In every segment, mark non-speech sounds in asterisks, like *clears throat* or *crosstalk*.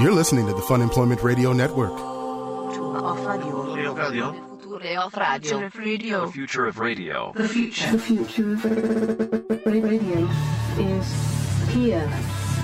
You're listening to the Fun Employment Radio Network. The future of radio. The future. The future of radio is here.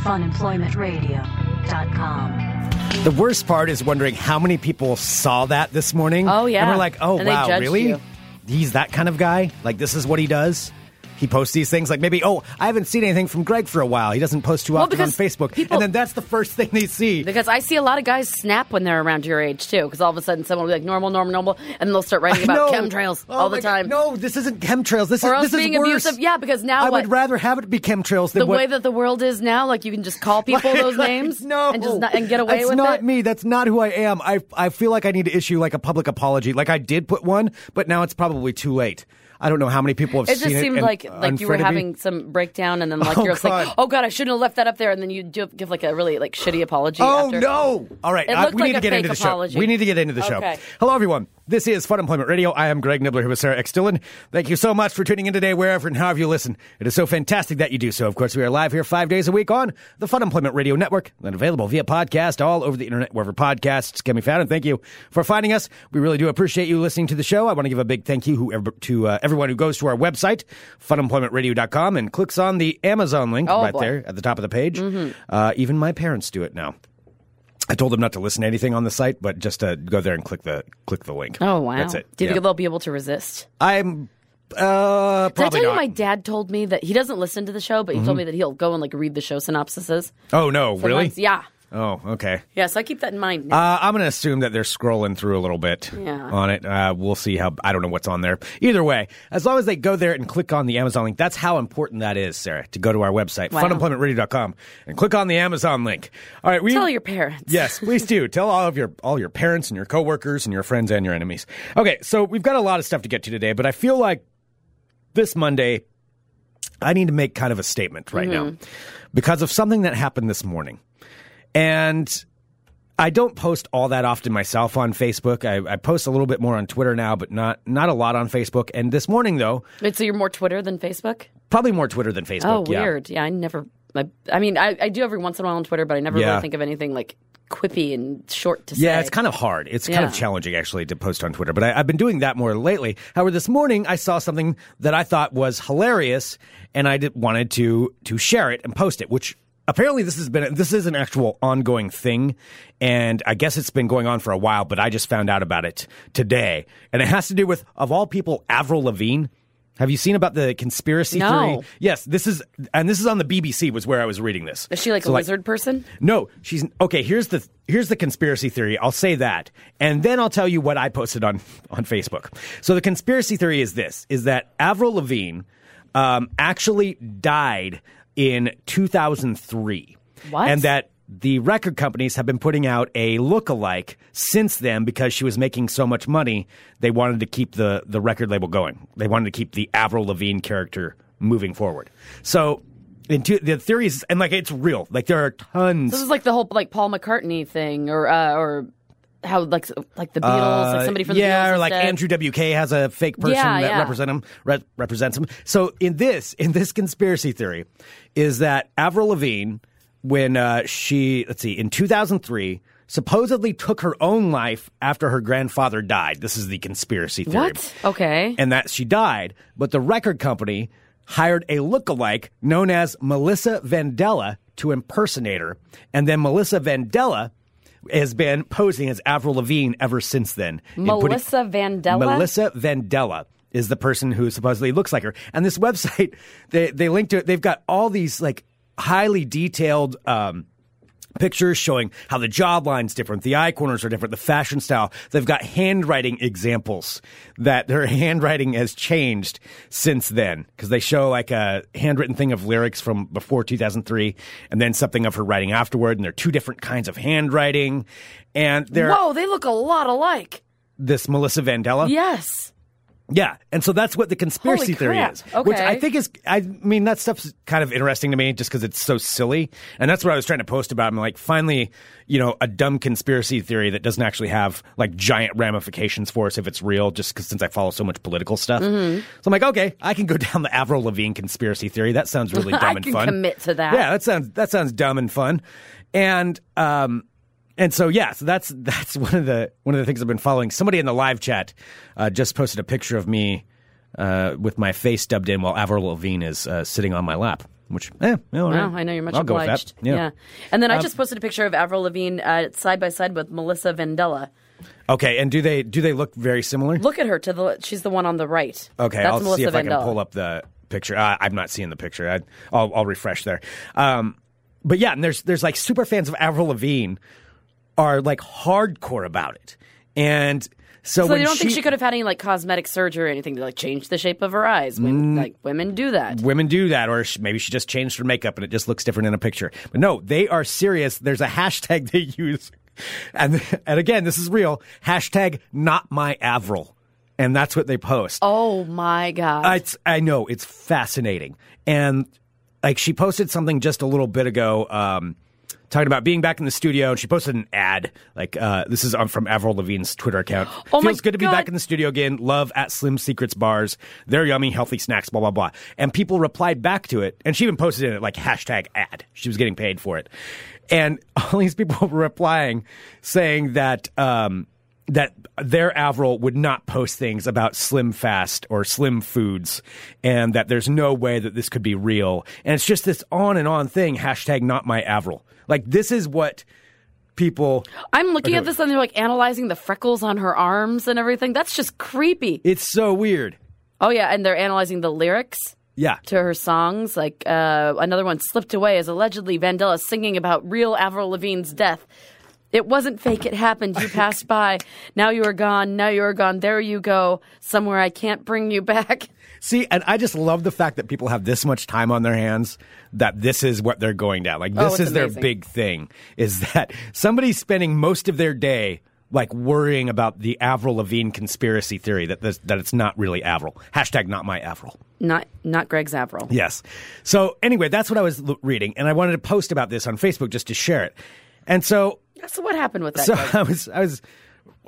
funemploymentradio.com. The worst part is wondering how many people saw that this morning. Oh, yeah. And we're like, oh, And wow, really? you. He's that kind of guy? Like, this is what he does? He posts these things like maybe, oh, I haven't seen anything from Greg for a while. He doesn't post too Well, often on Facebook. people- and then that's the first thing they see. Because I see a lot of guys snap when they're around your age too. Because all of a sudden someone will be like normal, normal, normal, and they'll start writing about chemtrails Oh all the God. time. No, this isn't chemtrails. This or is else this being is worse. abusive. Yeah, because now I what? would rather have it be chemtrails than the what, way that the world is now, like you can just call *laughs* people those Like, names, No, and just not, and get away That's with it. That's not me. That's not who I am. I I feel like I need to issue like a public apology. Like I did put one, but now it's probably too late. I don't know how many people have It seen just it. seemed like like you were having some breakdown, and then like *laughs* Oh, you're like, oh god, I shouldn't have left that up there, and then you do, give like a really like shitty apology. Oh after. no! All right, It uh, we like need to get into the apology. show. We need to get into the show. Hello, everyone. This is Fun Employment Radio. I am Greg Nibler here with Sarah X. Dillon. Thank you so much for tuning in today, wherever and however you listen. It is so fantastic that you do so. Of course, we are live here five days a week on the Fun Employment Radio Network, and available via podcast all over the internet, wherever podcasts can be found. And thank you for finding us. We really do appreciate you listening to the show. I want to give a big thank you to uh, everyone who goes to our website, funemploymentradio.com, and clicks on the Amazon link Oh, right boy. there at the top of the page. Uh, even my parents do it now. I told them not to listen to anything on the site, but just to go there and click the click the link. Oh wow! That's it. Do you Yeah. think they'll be able to resist? I'm uh Did I probably tell you not. my dad told me that he doesn't listen to the show, but he told me that he'll go and like read the show synopsises. oh no, really? Sometimes- Yeah. Oh, okay. Yeah, so I keep that in mind. now. Uh, I'm going to assume that they're scrolling through a little bit Yeah. on it. Uh, we'll see how. I don't know what's on there. Either way, as long as they go there and click on the Amazon link, that's how important that is, Sarah. To go to our website, Wow. funemploymentradio.com, and click on the Amazon link. All right, we Tell your parents. Yes, please do. *laughs* Tell all of your all your parents and your coworkers and your friends and your enemies. Okay, so we've got a lot of stuff to get to today, but I feel like this Monday I need to make kind of a statement right now because of something that happened this morning. And I don't post all that often myself on Facebook. I, I post a little bit more on Twitter now, but not not a lot on Facebook. And this morning, though, Wait, so you're more Twitter than Facebook? probably more Twitter than Facebook. Oh, yeah. weird. Yeah, I never. I, I mean, I, I do every once in a while on Twitter, but I never Yeah. really think of anything like quippy and short to say. Yeah, it's kind of hard. It's kind of challenging actually to post on Twitter, but I, I've been doing that more lately. However, this morning I saw something that I thought was hilarious, and I did, wanted to to share it and post it. Which apparently this has been this is an actual ongoing thing, and I guess it's been going on for a while. But I just found out about it today, and it has to do with of all people, Avril Lavigne. Have you seen about the conspiracy No. theory? Yes, this is, and this is on the BBC. Was where I was reading this. Is she like So, a lizard person? no, she's okay. Here's the here's the conspiracy theory. I'll say that, and then I'll tell you what I posted on on Facebook. So the conspiracy theory is this: is that Avril Lavigne um, actually died in 2003, What? and that the record companies have been putting out a look-alike since then because she was making so much money. They wanted to keep the the record label going. They wanted to keep the Avril Lavigne character moving forward. So. Into the theories and like it's real. Like there are tons. This is like the whole like Paul McCartney thing, or uh, or how like like the Beatles, like somebody from the Uh, yeah, Beatles. or like instead. Andrew WK has a fake person Yeah, that yeah. represent him re- represents him. So in this in this conspiracy theory is that Avril Lavigne when uh, she let's see in 2003 supposedly took her own life after her grandfather died. This is the conspiracy theory. What? Okay. And that she died, but the record company hired a lookalike known as Melissa Vandella to impersonate her, and then Melissa Vandella has been posing as Avril Lavigne ever since then. And putting- Melissa Vandella. Melissa Vandella is the person who supposedly looks like her. And this website, *laughs* they they link to it. They've got all these like highly detailed um, pictures showing how the jawline's different, the eye corners are different, the fashion style. They've got handwriting examples that their *laughs* handwriting has changed since then because they show like a handwritten thing of lyrics from before 2003 and then something of her writing afterward. And they're two different kinds of handwriting. And they're Whoa, they look a lot alike. this Melissa Vandella. Yes. Yeah, and so that's what the conspiracy theory is, which I think is. I mean, that stuff's kind of interesting to me, just because it's so silly, and that's what I was trying to post about. I'm like, finally, you know, a dumb conspiracy theory that doesn't actually have like giant ramifications for us if it's real. Just because since I follow so much political stuff, Mm-hmm. so I'm like, okay, I can go *laughs* down the Avril Lavigne conspiracy theory. That sounds really *laughs* dumb I and can fun. commit to that. Yeah, that sounds that sounds dumb and fun, and um, and so yeah, so that's *laughs* that's one of the one of the things I've been following. Somebody in the live chat uh, just posted a picture of me uh, with my face dubbed in while Avril Lavigne is uh, sitting on my lap. Which, eh, all right. Wow, I know you're much I'll obliged. that. Yeah. And then I Um, just posted a picture of Avril Lavigne uh, side by side with Melissa Vandella. Okay, and do they do they look very similar? Look at her to the she's the one on the right. Okay, That's I'll Melissa see if I can pull up the picture. Uh, I'm not seeing the picture. I, I'll, I'll refresh there. Um, but yeah, and there's there's like super fans of Avril Lavigne are like hardcore about it, and so, So you don't she, think she could have had any like cosmetic surgery or anything to like change the shape of her eyes? Women, Mm. like women do that. women do that, or sh- maybe she just changed her makeup and it just looks different in a picture. But no, they are serious. There's a hashtag *laughs* they use, and and again, this is real. Hashtag not my Avril, and that's what they post. Oh my god! Uh, It's, I know it's fascinating, and like she posted something just a little bit ago, um, talking about being back in the studio, and she posted an ad. Like uh, this is on from Avril Lavigne's Twitter account. *gasps* Oh Feels good to be God. back in the studio again. Love at Slim Secrets bars. They're yummy, healthy snacks. Blah blah blah. And people replied back to it, and she even posted in it like hashtag ad. She was getting paid for it, and *laughs* all these people were replying saying that. Um, that their Avril would not post things about Slim Fast or Slim Foods, and that there's no way that this could be real. And it's just this on and on thing. Hashtag not my Avril. Like this is what people. I'm looking at this and they're like analyzing the freckles on her arms and everything. That's just creepy. It's so weird. Oh yeah, and they're analyzing the lyrics Yeah. to her songs. Like uh, another one, "Slipped Away," is allegedly Vandella singing about real Avril Lavigne's death. It wasn't fake. It happened. You passed by. Now you are gone. Now you are gone. There you go. Somewhere I can't bring you back. See, and I just love the fact that people have this much time on their hands that this is what they're going down. Like Oh, this it's is their big thing is that somebody's spending most of their day like worrying about the Avril Lavigne conspiracy theory that this, that it's not really Avril. Hashtag not my Avril. Not not Greg's Avril. Yes. So anyway, that's what I was l- reading, and I wanted to post about this on Facebook just to share it. And so So what happened with that? so Greg? *laughs* I was, I was,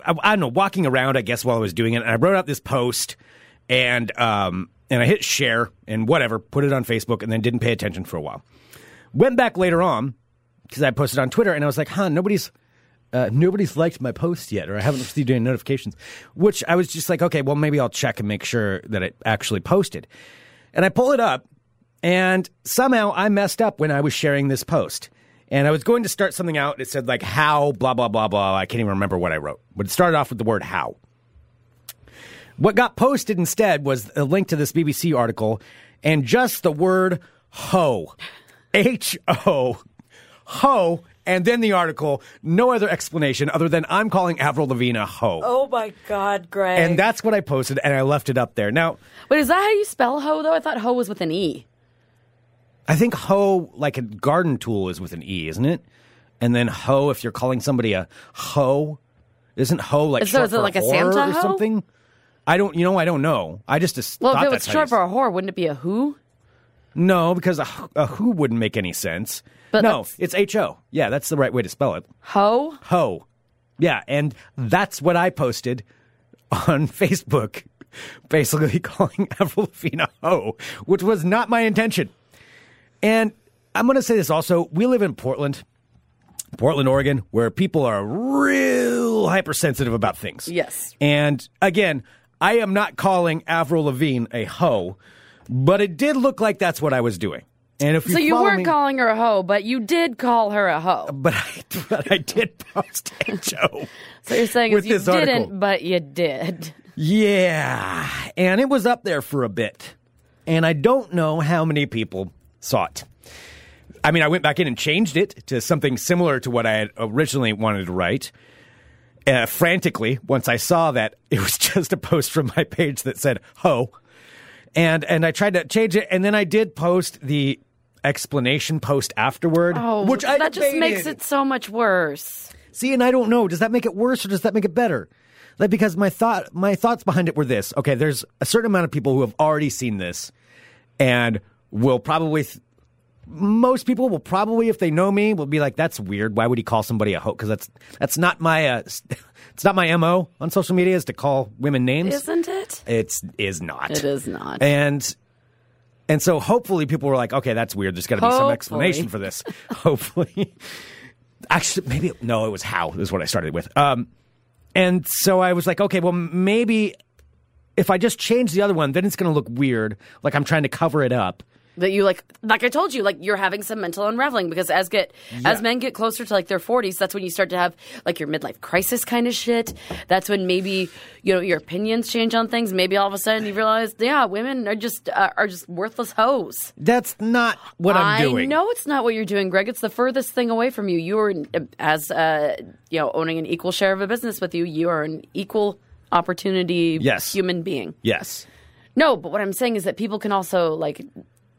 I, I don't know, walking around, I guess, while I was doing it, and I wrote out this post, and um, and I hit share and whatever, put it on Facebook, and then didn't pay attention for a while. Went back later on because I posted on Twitter, and I was like, huh, nobody's. Uh, nobody's liked my post yet, or I haven't received any notifications. Which I was just like, okay, well, maybe I'll check and make sure that it actually posted. And I pull it up, and somehow I messed up when I was sharing this post. And I was going to start something out. It said like how blah blah blah blah. I can't even remember what I wrote, but it started off with the word how. What got posted instead was a link to this BBC article and just the word ho, H O, ho, and then the article. No other explanation other than I'm calling Avril Lavigne a ho. oh my God, Greg! And that's what I posted, and I left it up there. Now, Wait, is that how you spell hoe? Though I thought hoe was with an e. I think hoe, like a garden tool, is with an E, isn't it? And then hoe, if you're calling somebody a hoe, isn't hoe like So short is it for like a whore Santa or hoe? something? I don't, you know, I don't know. I just as- Well, thought if it was that's how short for a whore, wouldn't it be a who? No, because a, h- a who wouldn't make any sense. But no, that's- it's H O. Yeah, that's the right way to spell it. Hoe? Ho. Yeah, and that's what I posted on *laughs* Facebook, basically *laughs* calling Avril Lavigne a ho, which was not my intention. And I'm going to say this also: we live in Portland, Portland, Oregon, where people are real hypersensitive about things. Yes. And again, I am not calling Avril Lavigne a hoe, but it did look like that's what I was doing. And if you So you weren't me- calling her a hoe, but you did call her a hoe. but I, *laughs* but I did post H-O. *laughs* So you're saying with you article. didn't, but you did. Yeah, and it was up there for a bit, and I don't know how many people saw it. I mean, I went back in and changed it to something similar to what I had originally wanted to write. Uh, frantically, once I saw that *laughs* it was just a post from my page that said "ho," and and I tried to change it, and then I did post the explanation post afterward, Oh, which I that just makes it so much worse. See, and I don't know. Does that make it worse or does that make it better? Like, because my thought, my thoughts behind it were this. Okay, there's a certain amount of people who have already seen this, and will probably. Th- most people will probably, if they know me, will be like, "That's weird. Why would he call somebody a hoe?" Because that's that's not my uh, *laughs* it's not my mo on social media is to call women names. Isn't it? It's is not. It is not. And and so hopefully people were like, okay, that's weird. There's got to be some explanation for this. *laughs* hopefully. Actually, maybe no, it was how is what I started with. Um, and so I was like, okay, well, maybe if I just change the other one, then it's going to look weird, like I'm trying to cover it up. that you like like I told you like you're having some mental unraveling because as get as men get closer to like their 40s that's when you start to have like your midlife crisis kind of shit. That's when maybe you know your opinions change on things. Maybe all of a sudden you realize yeah women are just uh, are just worthless hoes. That's not what I'm I doing. know it's not what you're doing Greg. It's the furthest thing away from you. You are as uh you know owning an equal share of a business with you you are an equal opportunity Yes. human being Yes. no, but what I'm saying is that people can also like,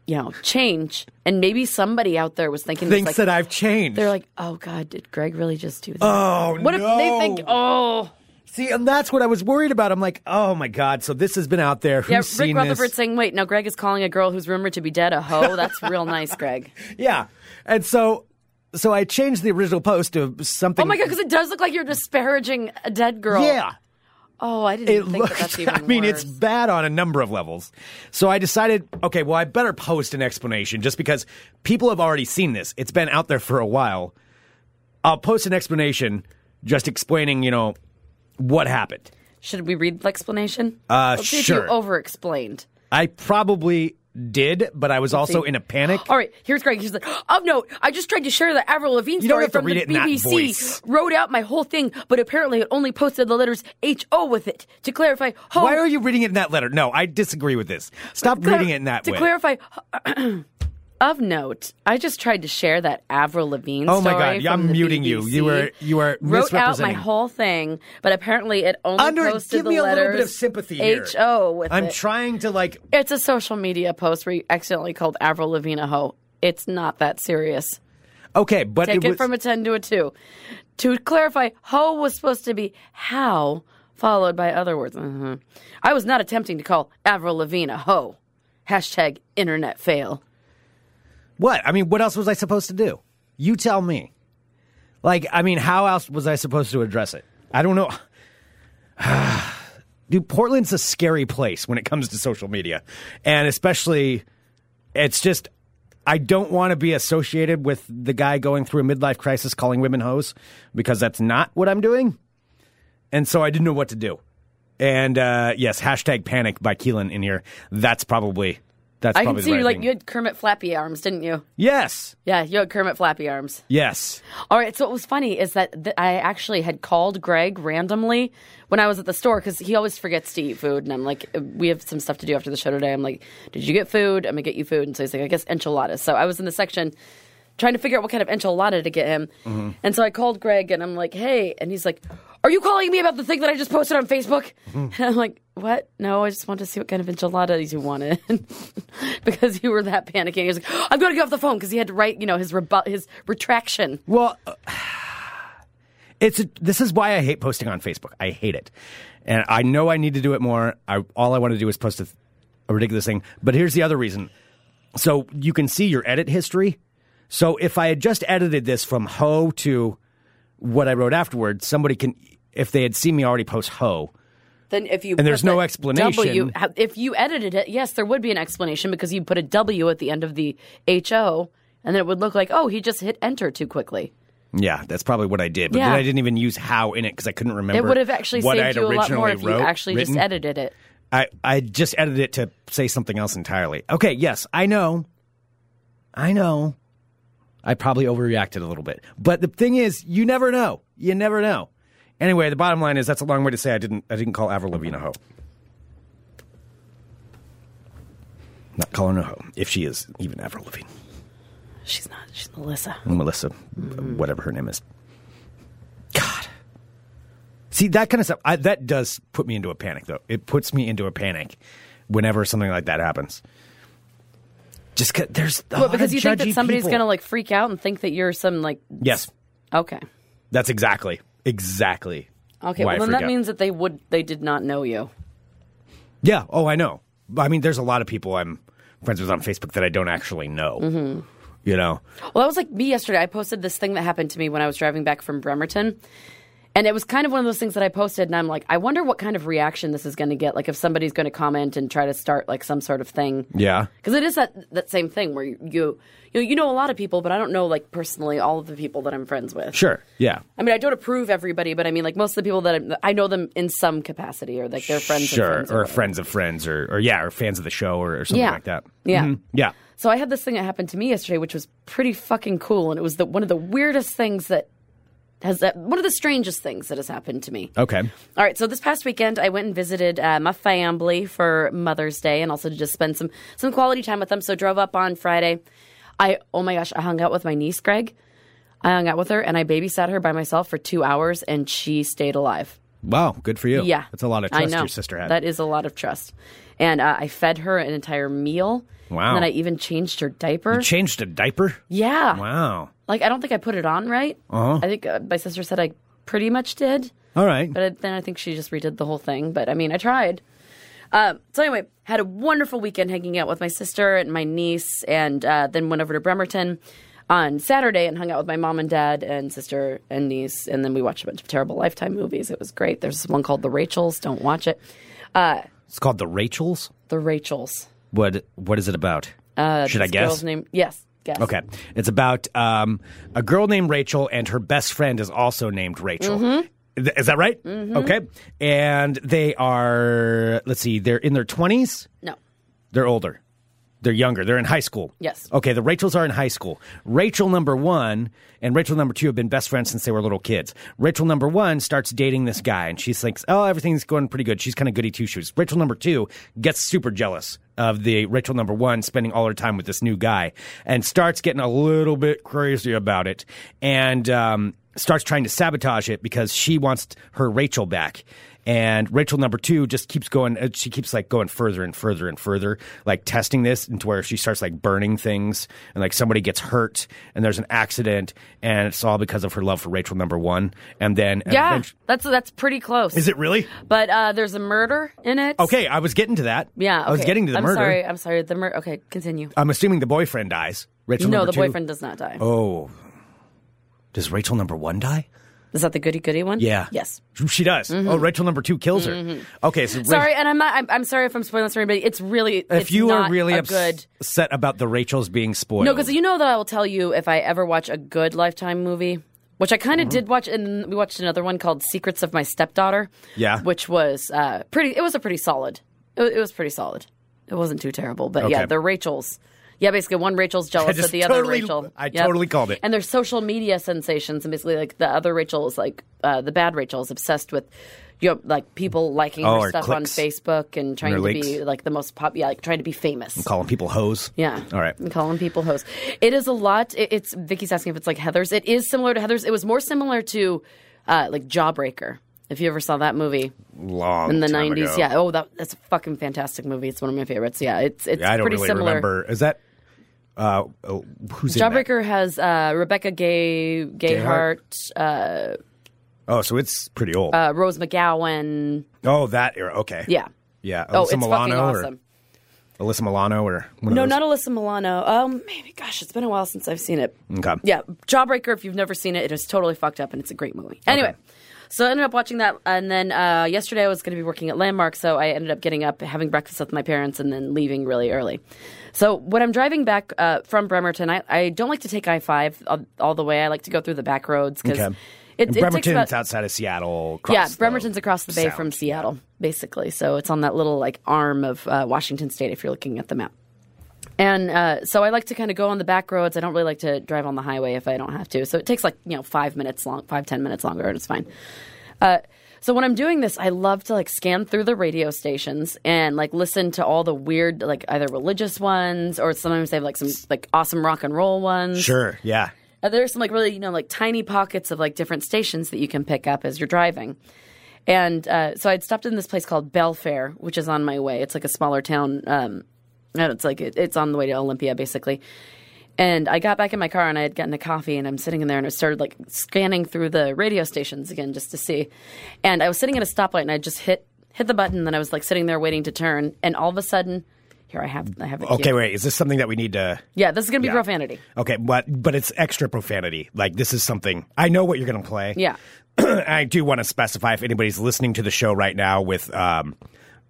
you know, change, and maybe somebody out there was thinking, this, Thinks like, that I've changed. they're like, oh god, did Greg really just do that? oh what if they think, oh, See, and that's what I was worried about. I'm like, oh my god. So this has been out there. Who's yeah, Rick seen Rutherford this? saying, wait, no, Greg is calling a girl who's rumored to be dead a hoe. That's *laughs* real nice, Greg. Yeah, and so so I changed the original post to something. Oh my god, because it does look like you're disparaging a dead girl. Yeah. Oh, I didn't It think that looks. that's *laughs* even I mean, worse. it's bad on a number of levels. So I decided, okay, well, I better post an explanation just because people have already seen this. It's been out there for a while. I'll post an explanation just explaining, you know, what happened. Should we read the explanation? Uh, Let's see if sure. you over-explained. I probably did, but I was also see. in a panic. All right, here's Greg. He's like, oh, of note, I just tried to share the Avril Lavigne story from the it in that BBC. Wrote out my whole thing, but apparently it only posted the letters H O with it to clarify. Ho- Why are you reading it in that letter? No, I disagree with this. Stop clar- reading it in that to way. clarify. *clears throat* *clears throat* Of note, I just tried to share that Avril Lavigne Oh my. God, I'm muting you. BBC. You were- you are wrote out my whole thing, but apparently it only Under, posted give the me a little bit of sympathy. H O with I'm it. trying to like It's a social media post where you accidentally called Avril Lavigne a hoe. It's not that serious. okay, but Take it it, was, from a 10 to a 2. To clarify, ho was supposed to be how, followed by other words. Mhm. I was not attempting to call Avril Lavigne a hoe. Hashtag internet fail. What? I mean, what else was I supposed to do? You tell me. Like, I mean, how else was I supposed to address it? I don't know. *sighs* Dude, Portland's a scary place when it comes to social media. And especially, it's just, I don't want to be associated with the guy going through a midlife crisis calling women hoes because that's not what I'm doing. And so I didn't know what to do. And uh, yes, hashtag panic by Keelan in here. That's probably. That's I can see you like thing. you had Kermit Flappy arms, didn't you? Yes. Yeah, you had Kermit Flappy arms. Yes. All right. So what was funny is that th- I actually had called Greg randomly when I was at the store because he always forgets to eat food, and I'm like, uh, we have some stuff to do after the show today. I'm like, did you get food? I'm gonna get you food, and so he's like, I guess enchiladas. So I was in the section trying to figure out what kind of enchilada to get him, mm-hmm. and so I called Greg and I'm like, hey, and he's like, are you calling me about the thing that I just posted on Facebook? And *laughs* I'm like, what? No, I just wanted to see what kind of enchiladas you wanted *laughs* because you were that panicking. He was like, I've got to get off the phone because he had to write, you know, his rebu- his retraction. Well, uh, *sighs* it's a, this is why I hate posting on Facebook. I hate it, and I know I need to do it more. I, all I want to do is post a, a ridiculous thing. But here's the other reason: so you can see your edit history. So if I had just edited this from ho to what I wrote afterwards, somebody can, if they had seen me already post ho, Then if you And there's no explanation. W, if you edited it, yes, there would be an explanation because you put a W at the end of the HO, and then it would look like, oh, he just hit enter too quickly. yeah, that's probably what I did. But then I didn't even use how in it because I couldn't remember. It would have actually what saved you a lot more originally if you wrote, actually written. just edited it. I, I just edited it to say something else entirely. Okay, yes, I know. I know. I probably overreacted a little bit. But the thing is, you never know. You never know. Anyway, the bottom line is that's a long way to say I didn't I didn't call Avril Lavigne a hoe. Not calling her a hoe, if she is even Avril Lavigne. She's not. She's Melissa. Melissa, mm-hmm. whatever her name is. God. See, that kind of stuff, I, that does put me into a panic, though. It puts me into a panic whenever something like that happens. Just 'cause there's a Well, lot because of you think that judgy somebody's people. going to like freak out and think that you're some like. Yes, Okay. that's exactly, exactly. Okay. why I well, then that means that they would. They did not know you. Yeah. Oh, I know. I mean, there's a lot of people I'm friends with on Facebook that I don't actually know. Mm-hmm. You know, Well, that was like me yesterday. I posted this thing that happened to me when I was driving back from Bremerton. And it was kind of one of those things that I posted, and I'm like, I wonder what kind of reaction this is going to get. Like, if somebody's going to comment and try to start like some sort of thing. Yeah. Because it is that that same thing where you, you you know you know a lot of people, but I don't know like personally all of the people that I'm friends with. Sure. Yeah. I mean, I don't approve everybody, but I mean, like most of the people that I'm, I know them in some capacity, or like they're friends. Sure. friends or whatever. friends of friends, or, or yeah, or fans of the show, or, or something Yeah. like that. Yeah. Mhm. Yeah. So I had this thing that happened to me yesterday, which was pretty fucking cool, and it was the one of the weirdest things that has that one of the strangest things that has happened to me. Okay. All right, so this past weekend I went and visited uh, my family for Mother's Day, and also to just spend some some quality time with them. So drove up on Friday. I oh my gosh, I hung out with my niece Greg. I hung out with her and I babysat her by myself for two hours, and she stayed alive. Wow. Good for you. Yeah, That's a lot of trust your sister had. That is a lot of trust, and uh, I fed her an entire meal. Wow. And then I even changed her diaper. you changed a diaper? yeah. Wow. Like I don't think I put it on right. Uh-huh. I think uh, my sister said I pretty much did. All right. But I- then I think she just redid the whole thing. But I mean, I tried. Um, so anyway, had a wonderful weekend hanging out with my sister and my niece, and uh, then went over to Bremerton on Saturday and hung out with my mom and dad and sister and niece, and then we watched a bunch of terrible Lifetime movies. It was great. There's one called The Rachels. Don't watch it. Uh, it's called the Rachels. the Rachels. What What is it about? Uh, Should I guess? Girl's name? Yes. Guess. Okay. It's about um, a girl named Rachel, and her best friend is also named Rachel. Mm-hmm. Th- Is that right? Okay. And they are, let's see, they're in their 20s. No. They're older. They're younger. They're in high school. Yes. Okay, the Rachels are in high school. Rachel number one and Rachel number two have been best friends since they were little kids. Rachel number one starts dating this guy and she thinks, oh, everything's going pretty good. She's kind of goody two shoes. Rachel number two gets super jealous of the Rachel number one spending all her time with this new guy and starts getting a little bit crazy about it and um, starts trying to sabotage it because she wants her Rachel back. And Rachel number two just keeps going. uh, She keeps like going further and further and further, like testing this into where she starts like burning things, and like somebody gets hurt, and there's an accident, and it's all because of her love for Rachel number one. And then Yeah, eventu- that's that's pretty close. is it really? But uh, there's a murder in it. Okay, I was getting to that. Yeah, I was getting to the murder. I'm murder. sorry. I'm sorry. The murder. Okay, continue. I'm assuming the boyfriend dies. Rachel no, number the two. boyfriend does not die. Oh, does Rachel number one die? Is that the goody goody one? Yeah. Yes. She does. Oh, Rachel number two kills her. Okay, so Mm-hmm. Sorry, and I'm not. I'm, I'm sorry if I'm spoiling this for anybody. It's really. if it's you not are really a ups- good. upset about the Rachels being spoiled, No, because you know that I will tell you if I ever watch a good Lifetime movie, which I kind of Mm-hmm. did watch, and we watched another one called Secrets of My Stepdaughter. Yeah. which was uh, pretty. It was a pretty solid. It, it was pretty solid. It wasn't too terrible, but yeah, the Rachels. Yeah, basically one Rachel's *laughs* jealous of the other Rachel. I Yep. totally called it. And they're social media sensations, and basically like the other Rachel is like uh, the bad Rachel is obsessed with. You know, like people liking Oh, her stuff clicks. on Facebook and trying to be like the most pop, yeah, like trying to be famous. I'm calling people hoes. Yeah. All right. I'm calling people hoes. It is a lot. It, it's Vicky's asking if it's like Heather's. It is similar to Heather's. It was more similar to uh, like Jawbreaker. If you ever saw that movie Long in the time '90s, ago. yeah. Oh, that, that's a fucking fantastic movie. It's one of my favorites. Yeah, it's it's Yeah, I don't pretty really similar. remember. Is that uh, who's? Jawbreaker has uh, Rebecca Gay Gayheart, uh, Oh, so it's pretty old. uh, Rose McGowan. oh, that era. Okay. Yeah. Yeah. Oh, Alyssa it's Milano fucking or awesome. Alyssa Milano or one No, not Alyssa Milano. Um, maybe. Gosh, it's been a while since I've seen it. Okay. Yeah, Jawbreaker. If you've never seen it, it is totally fucked up, and it's a great movie. Anyway, so I ended up watching that, and then uh, yesterday I was going to be working at Landmark, so I ended up getting up, having breakfast with my parents, and then leaving really early. So when I'm driving back uh, from Bremerton, I, I don't like to take I five all, all the way. I like to go through the back roads because Okay. it, it Bremerton's about outside of Seattle. yeah, Bremerton's across the bay Sound. from Seattle, basically. So it's on that little like arm of uh, Washington State if you're looking at the map. And uh, so I like to kind of go on the back roads. I don't really like to drive on the highway if I don't have to. So it takes like you know five minutes long, five ten minutes longer, and it's fine. So when I'm doing this, I love to like scan through the radio stations and like listen to all the weird, like either religious ones or sometimes they have like some like awesome rock and roll ones. Sure. Yeah. Uh, there's some like really you know like tiny pockets of like different stations that you can pick up as you're driving and uh, so i'd stopped in this place called belfair which is on my way it's like a smaller town um, and it's like it, it's on the way to olympia basically and i got back in my car and i had gotten a coffee and i'm sitting in there and i started like scanning through the radio stations again just to see and i was sitting at a stoplight and i just hit hit the button and then i was like sitting there waiting to turn and all of a sudden here i have i have it Okay. Wait. Is this something that we need to? yeah this is gonna be Yeah. profanity Okay. But but it's extra profanity. Like this is something I know what you're going to play. yeah *clears throat* I do want to specify if anybody's listening to the show right now with um,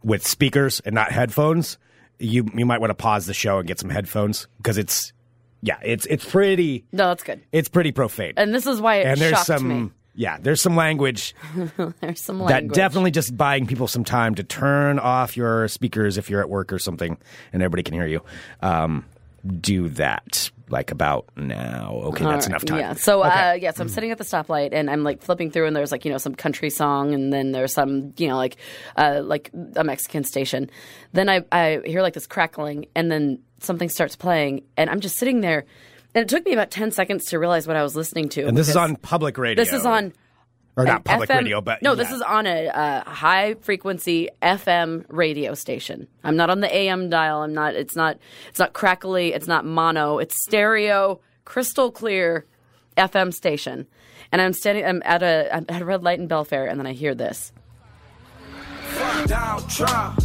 with speakers and not headphones, you you might want to pause the show and get some headphones because it's yeah, it's it's pretty No, that's good. it's pretty profane. And this is why it and there's shocked some me. yeah, there's some language *laughs* There's some language. that definitely just buying people some time to turn off your speakers if you're at work or something and everybody can hear you. Um, do that like about now. Okay, All that's right, enough time. Yeah. So, Okay. uh, yeah, so I'm sitting at the stoplight and I'm like flipping through, and there's like you know some country song, and then there's some you know like uh, like a Mexican station. Then I I hear like this crackling, and then something starts playing, and I'm just sitting there, and it took me about ten seconds to realize what I was listening to. and this is on public radio. This is on. or not public FM radio, but no, yeah. this is on a, uh high frequency FM radio station. I'm not on the AM dial. I'm not. It's not. It's not crackly. It's not mono. It's stereo, crystal clear FM station. And I'm standing. I'm at a. I'm at a red light in Belfair, and then I hear this. Fuck Donald Trump.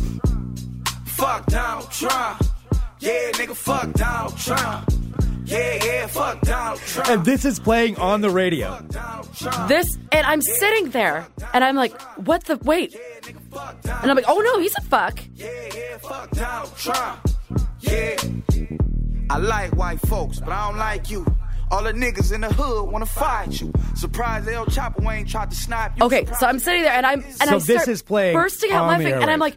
Fuck Donald Trump. Yeah, nigga, fuck Donald Trump. Yeah, yeah, fuck Donald Trump. and this is playing on the radio. This, and I'm sitting there, and I'm like, "What the wait?" And I'm like, "Oh no, he's a fuck." Yeah, yeah, fuck Donald Trump. Yeah. I like white folks, but I don't like you. All the niggas in the hood wanna fight you. Surprise, El Chapo ain't tried to snipe you. Okay, so I'm sitting there and I'm and So I this start is playing bursting out on the laughing and I'm like,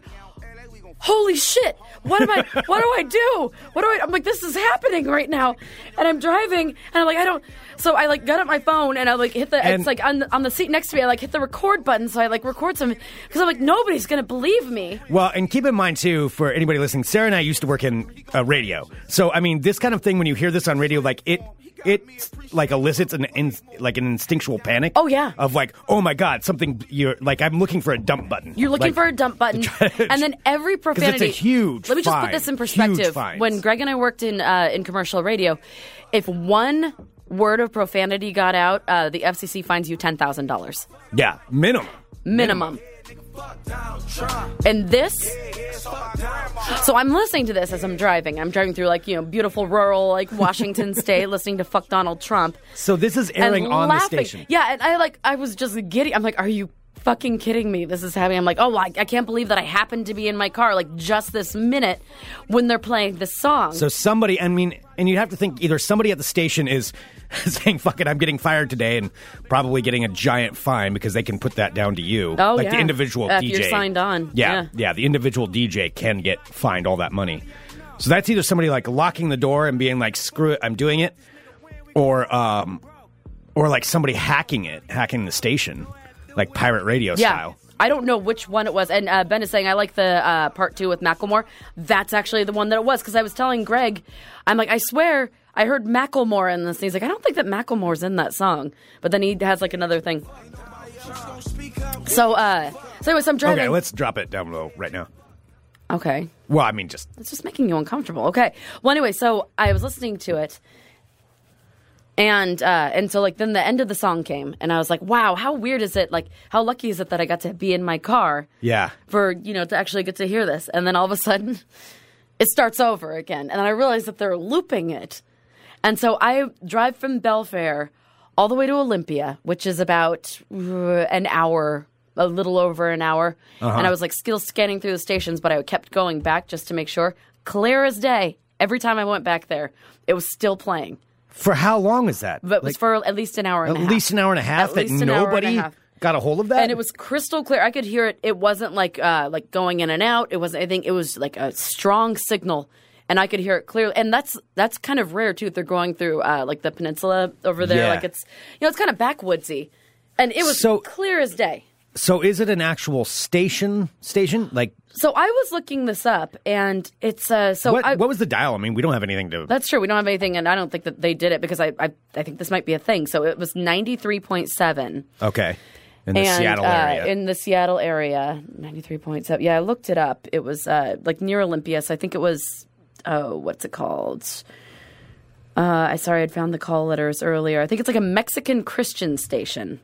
holy shit! What am I? what do I do? What do I? I'm like, this is happening right now, and I'm driving and I'm like, I don't. So I like got up my phone and I like hit the. And- it's like on the, on the seat next to me. I like hit the record button, so I like record some because I'm like nobody's gonna believe me. Well, and keep in mind too, for anybody listening, Sarah and I used to work in uh, radio. So, I mean, this kind of thing when you hear this on radio, like it, it like elicits an in, like an instinctual panic. Oh, yeah. of like, oh my god, something. You're like, I'm looking for a dump button. You're looking Like, for a dump button, *laughs* and then every it's a huge Let me just put fine. this in perspective. When Greg and I worked in uh, in commercial radio, if one word of profanity got out, uh, the FCC fines you ten thousand dollars yeah, minimum. minimum. And this, so I'm listening to this as I'm driving. I'm driving through like you know beautiful rural like Washington *laughs* State, listening to "Fuck Donald Trump." So this is airing on laughing. the station. Yeah, and I like I was just giddy. I'm like, are you fucking kidding me? This is happening. I'm like, oh, I, I can't believe that I happened to be in my car like just this minute when they're playing this song. So somebody, I mean, and you'd have to think either somebody at the station is *laughs* saying, "Fuck it, I'm getting fired today," and probably getting a giant fine because they can put that down to you. Oh, like the individual Uh, if DJ. you're signed on. Yeah, Yeah. yeah, the individual DJ can get fined all that money. So that's either somebody like locking the door and being like, "Screw it, I'm doing it," or um, or like somebody hacking it, hacking the station, like pirate radio yeah. style. I don't know which one it was. And uh, Ben is saying, I like the uh, part two with Macklemore. That's actually the one that it was. Because I was telling Greg, I'm like, I swear I heard Macklemore in this. And he's like, I don't think that Macklemore's in that song. But then he has like another thing. So, uh, so anyway, so I'm driving. Okay, let's drop it down low right now. Okay. Well, I mean, just It's just making you uncomfortable. Okay. Well, anyway, so I was listening to it, and uh, and so like then the end of the song came, and I was like, wow, how weird is it? Like, how lucky is it that I got to be in my car yeah. for you know to actually get to hear this, and then all of a sudden, *laughs* it starts over again, and I realized that they're looping it, and so I drive from Belfair all the way to Olympia, which is about uh, an hour. A little over an hour, and I was like still scanning through the stations, but I kept going back just to make sure. Clear as day. Every time I went back there, it was still playing, For how long is that? but it was Like, for at least an hour and at a half. least an hour and a half At that least an hour and a nobody half. got a hold of that. and it was crystal clear. I could hear it. It wasn't like uh, like going in and out. It wasn't anything. It was like a strong signal, and I could hear it clearly. And that's that's kind of rare too. If they're going through uh, like the peninsula over there, Yeah. like it's you know it's kind of backwoodsy, and it was So- clear as day. So is it an actual station? Station like So I was looking this up, and it's uh, so what? I, what was the dial? I mean, we don't have anything to. That's true. We don't have anything, and I don't think that they did it because I I, I think this might be a thing. So it was ninety three point seven. okay, in the and, Seattle uh. In the Seattle area, 93.7. Yeah, I looked it up. It was uh, like near Olympia. So I think it was, oh, what's it called? Uh, I sorry, I'd found the call letters earlier. I think it's like a Mexican Christian station,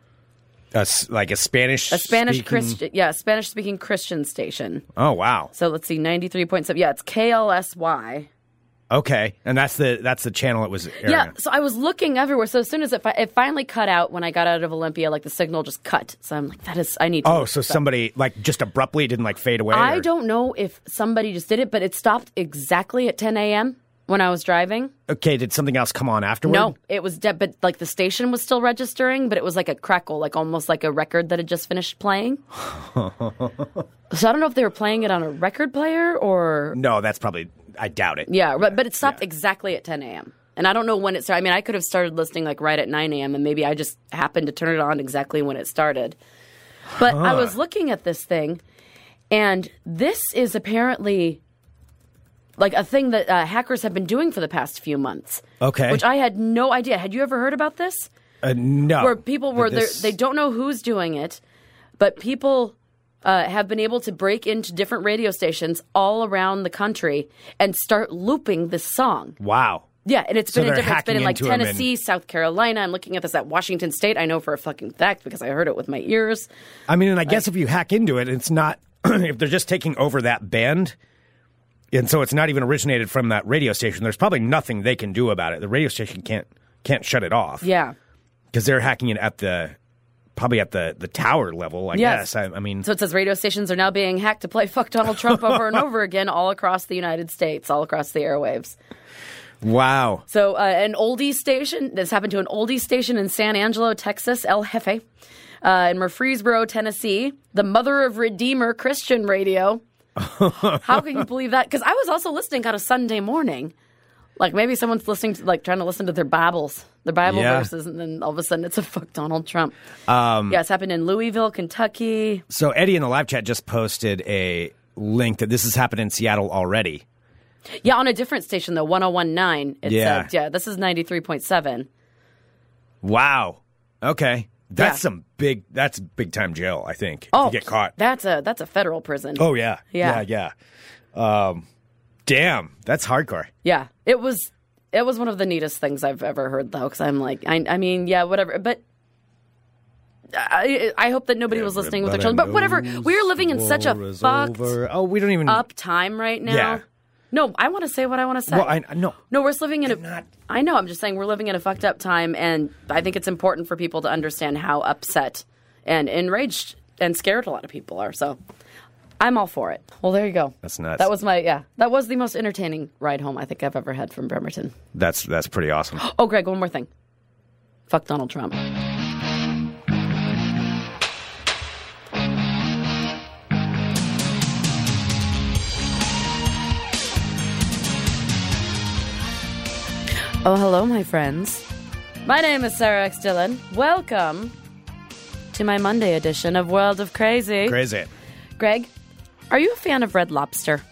A like a Spanish. a Spanish speaking- Christian, yeah, Spanish speaking Christian station. Oh wow. So let's see, 93.7. Yeah, it's KLSY. Okay, and that's the that's the channel it was. Airing Yeah, so I was looking everywhere. So as soon as it, fi- it finally cut out when I got out of Olympia, like the signal just cut. So I'm like, that is, I need to. Oh, so somebody like just abruptly didn't like fade away. I or- don't know if somebody just did it, but it stopped exactly at 10 a.m. when I was driving. Okay, did something else come on afterward? No, it was dead, but like the station was still registering, but it was like a crackle, like almost like a record that had just finished playing. *laughs* so I don't know if they were playing it on a record player or no, that's probably. I doubt it. yeah, but but it stopped exactly at 10 a.m. And I don't know when it started. I mean, I could have started listening like right at 9 a.m. and maybe I just happened to turn it on exactly when it started. But I was looking at this thing, and this is apparently like a thing that uh, hackers have been doing for the past few months. Okay. Which I had no idea. Had you ever heard about this? Uh, no. Where people were this... they don't know who's doing it, but people uh, have been able to break into different radio stations all around the country and start looping this song. Wow. Yeah, and it's So been in different. It's been in like into 'em and- Tennessee, South Carolina. I'm looking at this at Washington State. I know for a fucking fact because I heard it with my ears. I mean, and I guess if you hack into it, it's not *clears throat* if they're just taking over that band, and so it's not even originated from that radio station. There's probably nothing they can do about it. The radio station can't can't shut it off. Yeah. because they're hacking it at the probably at the the tower level. I Yes. guess. I, I mean, So it says radio stations are now being hacked to play "fuck Donald Trump" over and *laughs* over again all across the United States, all across the airwaves. wow. So, uh, an oldie station, this happened to an oldie station in San Angelo, Texas, El Jefe, uh, in Murfreesboro, Tennessee, the Mother of Redeemer Christian Radio. *laughs* How can you believe that? Because I was also listening on a Sunday morning. Like maybe someone's listening to, like trying to listen to their Bibles, their Bible Yeah. verses, and then all of a sudden it's a fuck Donald Trump. Um, yeah, it's happened in Louisville, Kentucky. So Eddie in the live chat just posted a link that this has happened in Seattle already. Yeah, on a different station though, 1019. It Yeah. said, yeah, this is 93.7. Wow. Okay. That's Yeah. some big. That's big time jail. I think. Oh, you get caught. That's a that's a federal prison. Oh yeah. Yeah. Yeah. Yeah. Um, damn. That's hardcore. Yeah, it was it was one of the neatest things I've ever heard though, because I'm like, I, I mean, yeah, whatever, but. I, I hope that nobody was listening with their children, but whatever. We're living in such a fucked over. Oh, we don't even. up time right now. Yeah. No, I want to say what I want to say. Well, I no. no, we're living in a. not- I know. I'm just saying we're living in a fucked up time, and I think it's important for people to understand how upset and enraged and scared a lot of people are. So, I'm all for it. Well, there you go. That's nuts. That was my yeah. That was the most entertaining ride home I think I've ever had from Bremerton. That's that's pretty awesome. *gasps* Oh, Greg, one more thing. Fuck Donald Trump. Oh, hello, my friends. My name is Sarah X. Dillon. Welcome to my Monday edition of World of Crazy. Crazy. Greg, are you a fan of Red Lobster?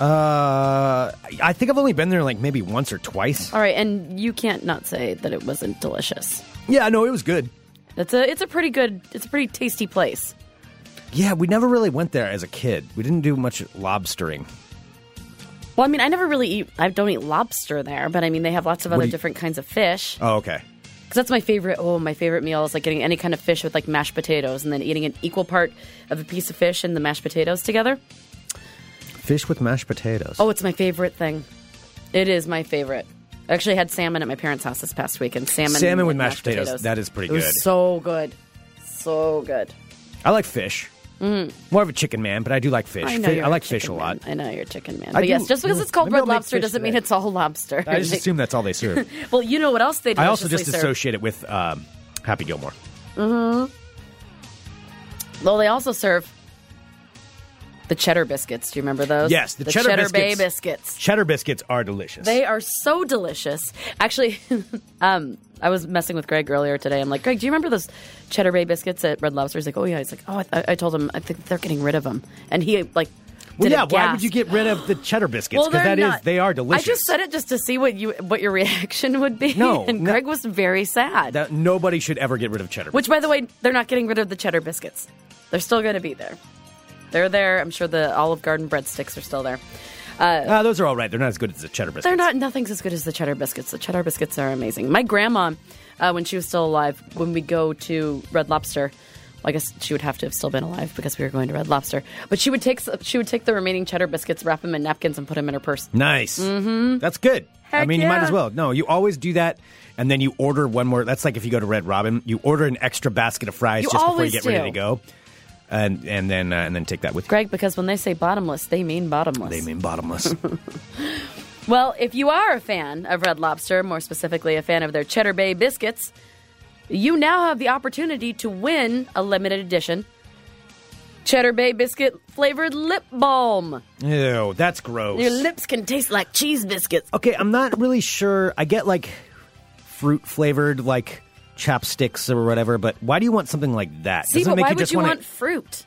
Uh, I think I've only been there like maybe once or twice. All right, and you can't not say that it wasn't delicious. Yeah, no, it was good. It's a it's a pretty good it's a pretty tasty place. Yeah, we never really went there as a kid. We didn't do much lobstering. Well, I mean, I never really eat I don't eat lobster there, but I mean they have lots of other do you- different kinds of fish. Oh, okay. Cuz that's my favorite. Oh, my favorite meal is like getting any kind of fish with like mashed potatoes and then eating an equal part of a piece of fish and the mashed potatoes together. Fish with mashed potatoes. Oh, it's my favorite thing. It is my favorite. I actually had salmon at my parents' house this past week and salmon Salmon with mashed potatoes. That is pretty It was good. so good. So good. I like fish. More of a chicken man, but I do like fish. Mm. I know Fi- I like fish a lot. man. I know you're a chicken man. I But do- yes, just because it's called maybe red I'll make lobster fish doesn't mean today. it's all lobster. I just assume that's all they serve. *laughs* well, you know what else they do? I also just associate it with um, Happy Gilmore. Mm-hmm. Well, they also serve the cheddar biscuits. Do you remember those? Yes, the cheddar Bay biscuits. biscuits. Cheddar biscuits are delicious. They are so delicious. Actually, *laughs* um, I was messing with Greg earlier today. I'm like, Greg, do you remember those Cheddar Bay biscuits at Red Lobster? He's like, oh yeah. He's like, oh, I, I told him I think they're getting rid of them, and he like. well, yeah. Why would you get rid of the cheddar biscuits? Because they're that is not. they are delicious. I just said it just to see what you what your *laughs* reaction would be. No, and no. Greg was very sad. that nobody should ever get rid of cheddar. Which, by the way, they're not getting rid of the cheddar biscuits. They're still going to be there. They're there. I'm sure the Olive Garden breadsticks are still there. Ah, those are all right. They're not as good as the cheddar biscuits. They're not. Nothing's as good as the cheddar biscuits. The cheddar biscuits are amazing. My grandma, uh, when she was still alive, when we go to Red Lobster, I guess she would have to have still been alive because we were going to Red Lobster. But she would take she would take the remaining cheddar biscuits, wrap them in napkins, and put them in her purse. Nice. Mm-hmm. That's good. I Heck mean, you might as well. No, you always do that, and then you order one more. That's like if you go to Red Robin, you order an extra basket of fries You just before you get ready to go, and and then uh, and then take that with you. Greg, because when they say bottomless, they mean bottomless. They mean bottomless. *laughs* *laughs* Well, if you are a fan of Red Lobster, more specifically a fan of their Cheddar Bay biscuits, you now have the opportunity to win a limited edition Cheddar Bay biscuit flavored lip balm. Ew, that's gross. Your lips can taste like cheese biscuits. Okay, I'm not really sure. I get like fruit flavored, like chapsticks or whatever, but why do you want something like that? See, Doesn't but make why you would just you wanna- want fruit?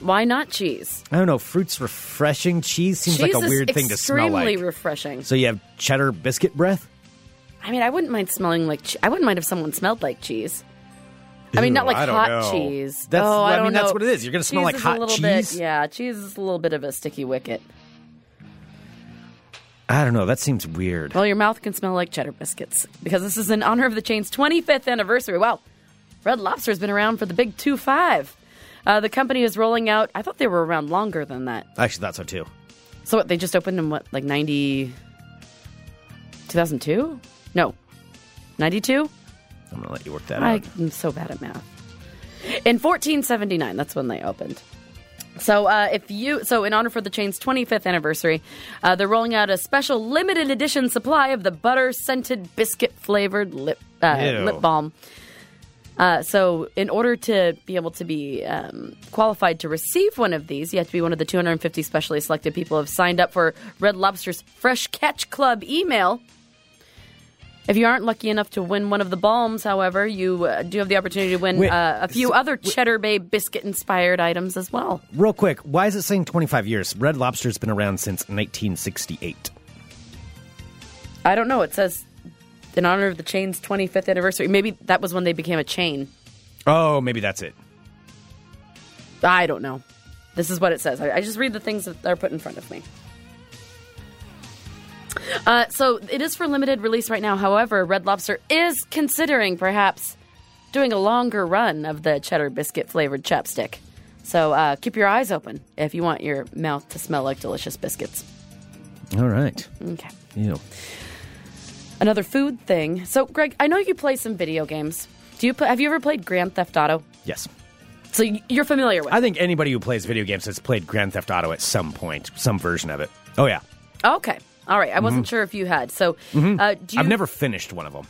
Why not cheese? I don't know. Fruit's refreshing. Cheese seems cheese like a weird thing to smell like. extremely refreshing. so you have cheddar biscuit breath. I mean, I wouldn't mind smelling like. che- I wouldn't mind if someone smelled like cheese. I mean, not like hot know. cheese. That's- oh, I I, don't mean, that's what it is. You're gonna smell Cheese like hot a little cheese? Bit, yeah, cheese is a little bit of a sticky wicket. I don't know. That seems weird. Well, your mouth can smell like cheddar biscuits because this is in honor of the chain's 25th anniversary. Wow, Red Lobster has been around for the big two five. Uh, the company is rolling out. I thought they were around longer than that. I actually thought so too. So what? They just opened in what, like 90, 2002? No, 92. I'm gonna let you work that out. I'm so bad at math. In 1479, that's when they opened. So, uh, if you so in honor for the chain's 25th anniversary, uh, they're rolling out a special limited edition supply of the butter scented biscuit flavored lip uh, lip balm. Uh, so, in order to be able to be um, qualified to receive one of these, you have to be one of the 250 specially selected people who have signed up for Red Lobster's Fresh Catch Club email. If you aren't lucky enough to win one of the balms, however, you uh, do have the opportunity to win Wait, uh, a few so- other Cheddar Bay biscuit inspired items as well. Real quick, why is it saying 25 years? Red Lobster's been around since 1968. I don't know. It says in honor of the chain's 25th anniversary. Maybe that was when they became a chain. Oh, maybe that's it. I don't know. This is what it says. I, I just read the things that are put in front of me. Uh, so it is for limited release right now. However, Red Lobster is considering perhaps doing a longer run of the cheddar biscuit flavored chapstick. So uh, keep your eyes open if you want your mouth to smell like delicious biscuits. All right. Okay. Ew. Another food thing. So, Greg, I know you play some video games. Do you play, have you ever played Grand Theft Auto? Yes. So you're familiar with. I think anybody who plays video games has played Grand Theft Auto at some point, some version of it. Oh, yeah. Okay. All right. I wasn't sure if you had. So, uh, do you, Mm-hmm. I've never finished one of them.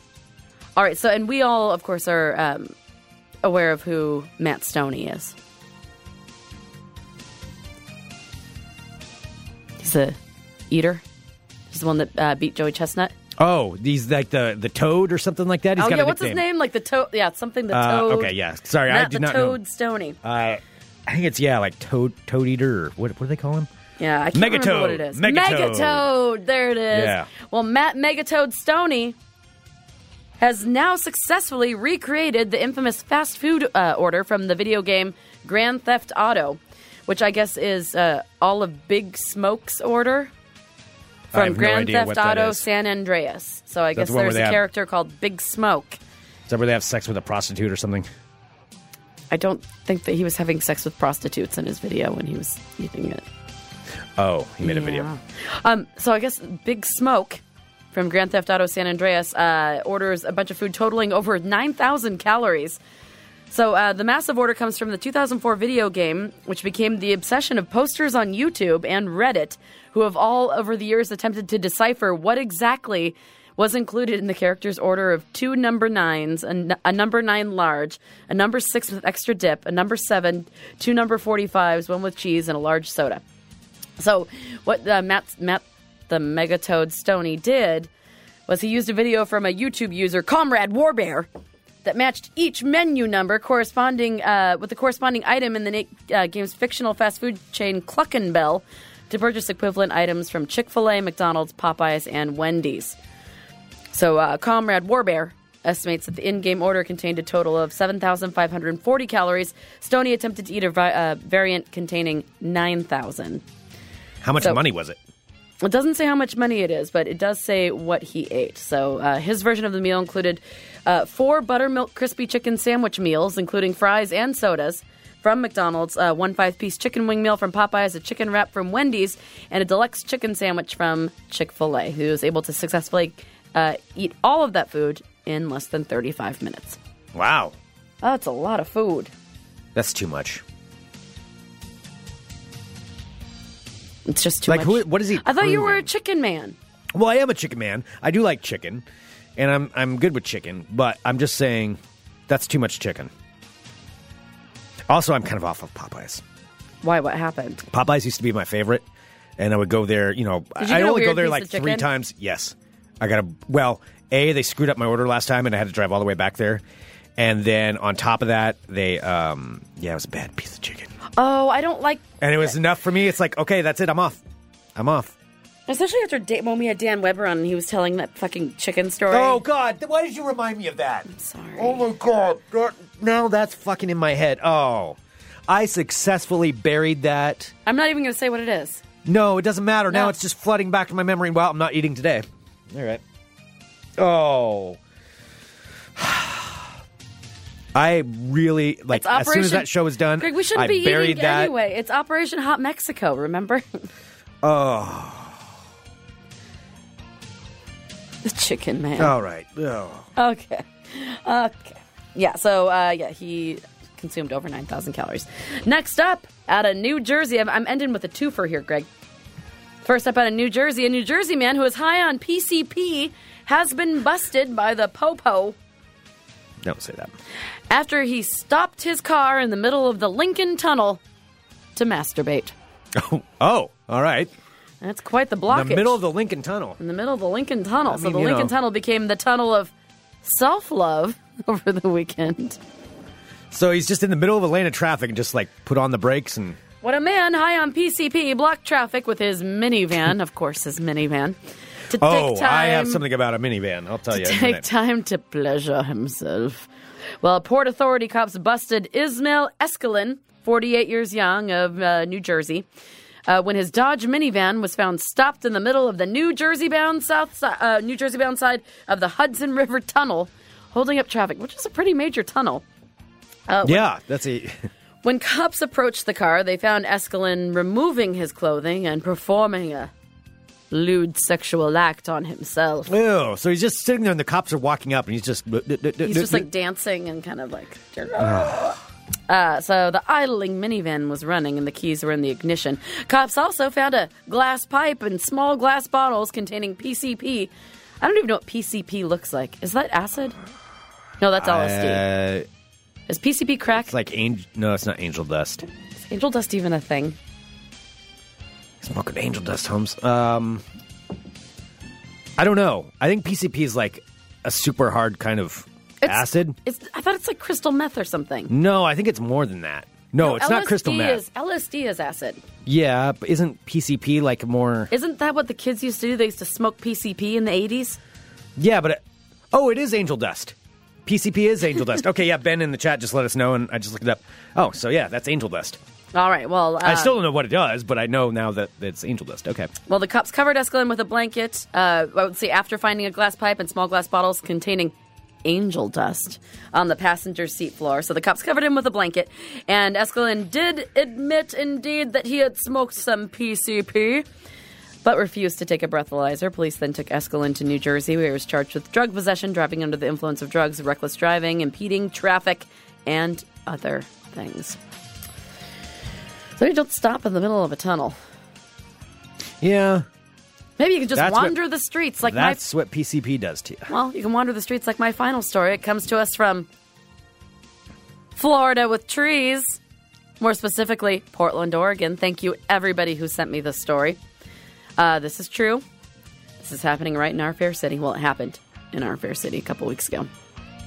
All right. So, and we all, of course, are um, aware of who Matt Stoney is. He's a eater. He's the one that uh, beat Joey Chestnut. Oh, he's like the, the Toad or something like that? He's oh got yeah, a what's his nickname. name? Like the toad? Yeah, something the Uh, toad. okay, yeah. Sorry, I do the not Toad know. Stoney. Uh, I think it's, yeah, like Toad Toad Eater or what, what do they call him? Yeah, I can't remember what it is. Megatoad. Megatoad. There it is. Yeah. Well, Matt Megatoad Stoney has now successfully recreated the infamous fast food uh, order from the video game Grand Theft Auto, which I guess is uh, all of Big Smoke's order from have no Grand Theft Auto. San Andreas. So I guess the there's a have- character called Big Smoke. Is that where they have sex with a prostitute or something? I don't think that he was having sex with prostitutes in his video when he was eating it. Oh, he made a video. Um, so I guess Big Smoke from Grand Theft Auto San Andreas uh, orders a bunch of food totaling over 9,000 calories. So uh, the massive order comes from the 2004 video game, which became the obsession of posters on YouTube and Reddit, who have all over the years attempted to decipher what exactly was included in the character's order of two number nines, a, n- a number nine large, a number six with extra dip, a number seven, two number 45s, one with cheese, and a large soda. So what uh, Matt, Matt the Megatoad Stoney did was he used a video from a YouTube user, Comrade Warbear, that matched each menu number corresponding uh, with the corresponding item in the uh, game's fictional fast food chain Cluckin' Bell to purchase equivalent items from Chick Fil A, McDonald's, Popeyes, and Wendy's. So uh, Comrade Warbear estimates that the in-game order contained a total of 7,540 calories. Stoney attempted to eat a vi- uh, variant containing 9,000. How much So- money was it? It doesn't say how much money it is, but it does say what he ate. So uh, his version of the meal included uh, four buttermilk crispy chicken sandwich meals, including fries and sodas, from McDonald's, uh, one five piece chicken wing meal from Popeyes, a chicken wrap from Wendy's, and a deluxe chicken sandwich from Chick fil A, who was able to successfully uh, eat all of that food in less than 35 minutes. Wow. That's a lot of food. That's too much. It's just too Like, much. who- what is he I thought you were a chicken man. Well, I am a chicken man. I do like chicken, and I'm I'm good with chicken. But I'm just saying, that's too much chicken. Also, I'm kind of off of Popeyes. Why? What happened? Popeyes used to be my favorite, and I would go there. You know, you I only go there like three times. Yes, I got a well. A, they screwed up my order last time, and I had to drive all the way back there. And then on top of that, they um yeah, it was a bad piece of chicken, Oh, I don't like, and it was enough for me. It's like okay, that's it. I'm off. I'm off. especially after da- when we had Dan Weber on and he was telling that fucking chicken story. Oh God! Why did you remind me of that? I'm sorry. Oh my God! That- Now that's fucking in my head. Oh, I successfully buried that. I'm not even going to say what it is. No, it doesn't matter. Now it's just flooding back to my memory. Well, I'm not eating today. All right. Oh. I really like as soon as that show was done. Greg, we shouldn't I be buried eating that. anyway. It's Operation Hot Mexico, remember? *laughs* Oh, the chicken man. all right. Oh. Okay. Okay. Yeah, so, uh, yeah, he consumed over 9,000 calories. Next up, out of New Jersey, I'm, I'm ending with a twofer here, Greg. First up out of New Jersey, a New Jersey man who is high on PCP has been busted by the Popo Don't say that. After he stopped his car in the middle of the Lincoln Tunnel to masturbate. Oh, *laughs* oh, all right. That's quite the blockage. In The middle of the Lincoln Tunnel. in the middle of the Lincoln Tunnel. I so mean, the Lincoln know. Tunnel became the tunnel of self love *laughs* over the weekend. So he's just in the middle of a lane of traffic and just like put on the brakes and When a man high on PCP blocked traffic with his minivan, of course, his minivan, to *laughs* oh, take time, I have something about a minivan. I'll tell you. in a take time to pleasure himself. Well, Port Authority cops busted Ismail Escalin, 48 years young, of uh, New Jersey, uh, when his Dodge minivan was found stopped in the middle of the New Jersey bound south uh, New Jersey bound side of the Hudson River Tunnel, holding up traffic, which is a pretty major tunnel. Yeah, that's a. When cops approached the car, they found Escalin removing his clothing and performing a lewd sexual act on himself. Ew. So he's just sitting there, and the cops are walking up, and he's just. He's just like dancing and kind of like. Uh, so the idling minivan was running and the keys were in the ignition. Cops also found a glass pipe and small glass bottles containing PCP. I don't even know what PCP looks like. Is that acid? No, that's LSD. Uh, Is PCP crack? it's like angel. No, it's not angel dust. Is angel dust even a thing? Smoking angel dust, Holmes. Um, I don't know. I think PCP is like a super hard kind of It's- acid. It's. I thought it's like crystal meth or something. No, I think it's more than that. No, it's not LSD crystal meth. Is, LSD is acid. Yeah, but isn't PCP like more? Isn't that what the kids used to do? They used to smoke PCP in the 80s? Yeah, but it, oh, it is angel dust. PCP is angel dust. *laughs* Okay, yeah, Ben in the chat just let us know, and I just looked it up. Oh, so yeah, that's angel dust. All right, well. Uh, I still don't know what it does, but I know now that it's angel dust. Okay. Well, the cops covered Escalin with a blanket. Uh, I would say after finding a glass pipe and small glass bottles containing angel dust on the passenger seat floor. So the cops covered him with a blanket. And Escalin did admit, indeed, that he had smoked some PCP, but refused to take a breathalyzer. Police then took Escalin to New Jersey, where he was charged with drug possession, driving under the influence of drugs, reckless driving, impeding traffic, and other things. So you don't stop in the middle of a tunnel. Yeah, Maybe you can just That's what- wander the streets like my that's what PCP does to you. Well, you can wander the streets like my final story. It comes to us from Florida with trees. More specifically, Portland, Oregon. Thank you, everybody who sent me this story. Uh, this is true. This is happening right in our fair city. Well, it happened in our fair city a couple weeks ago.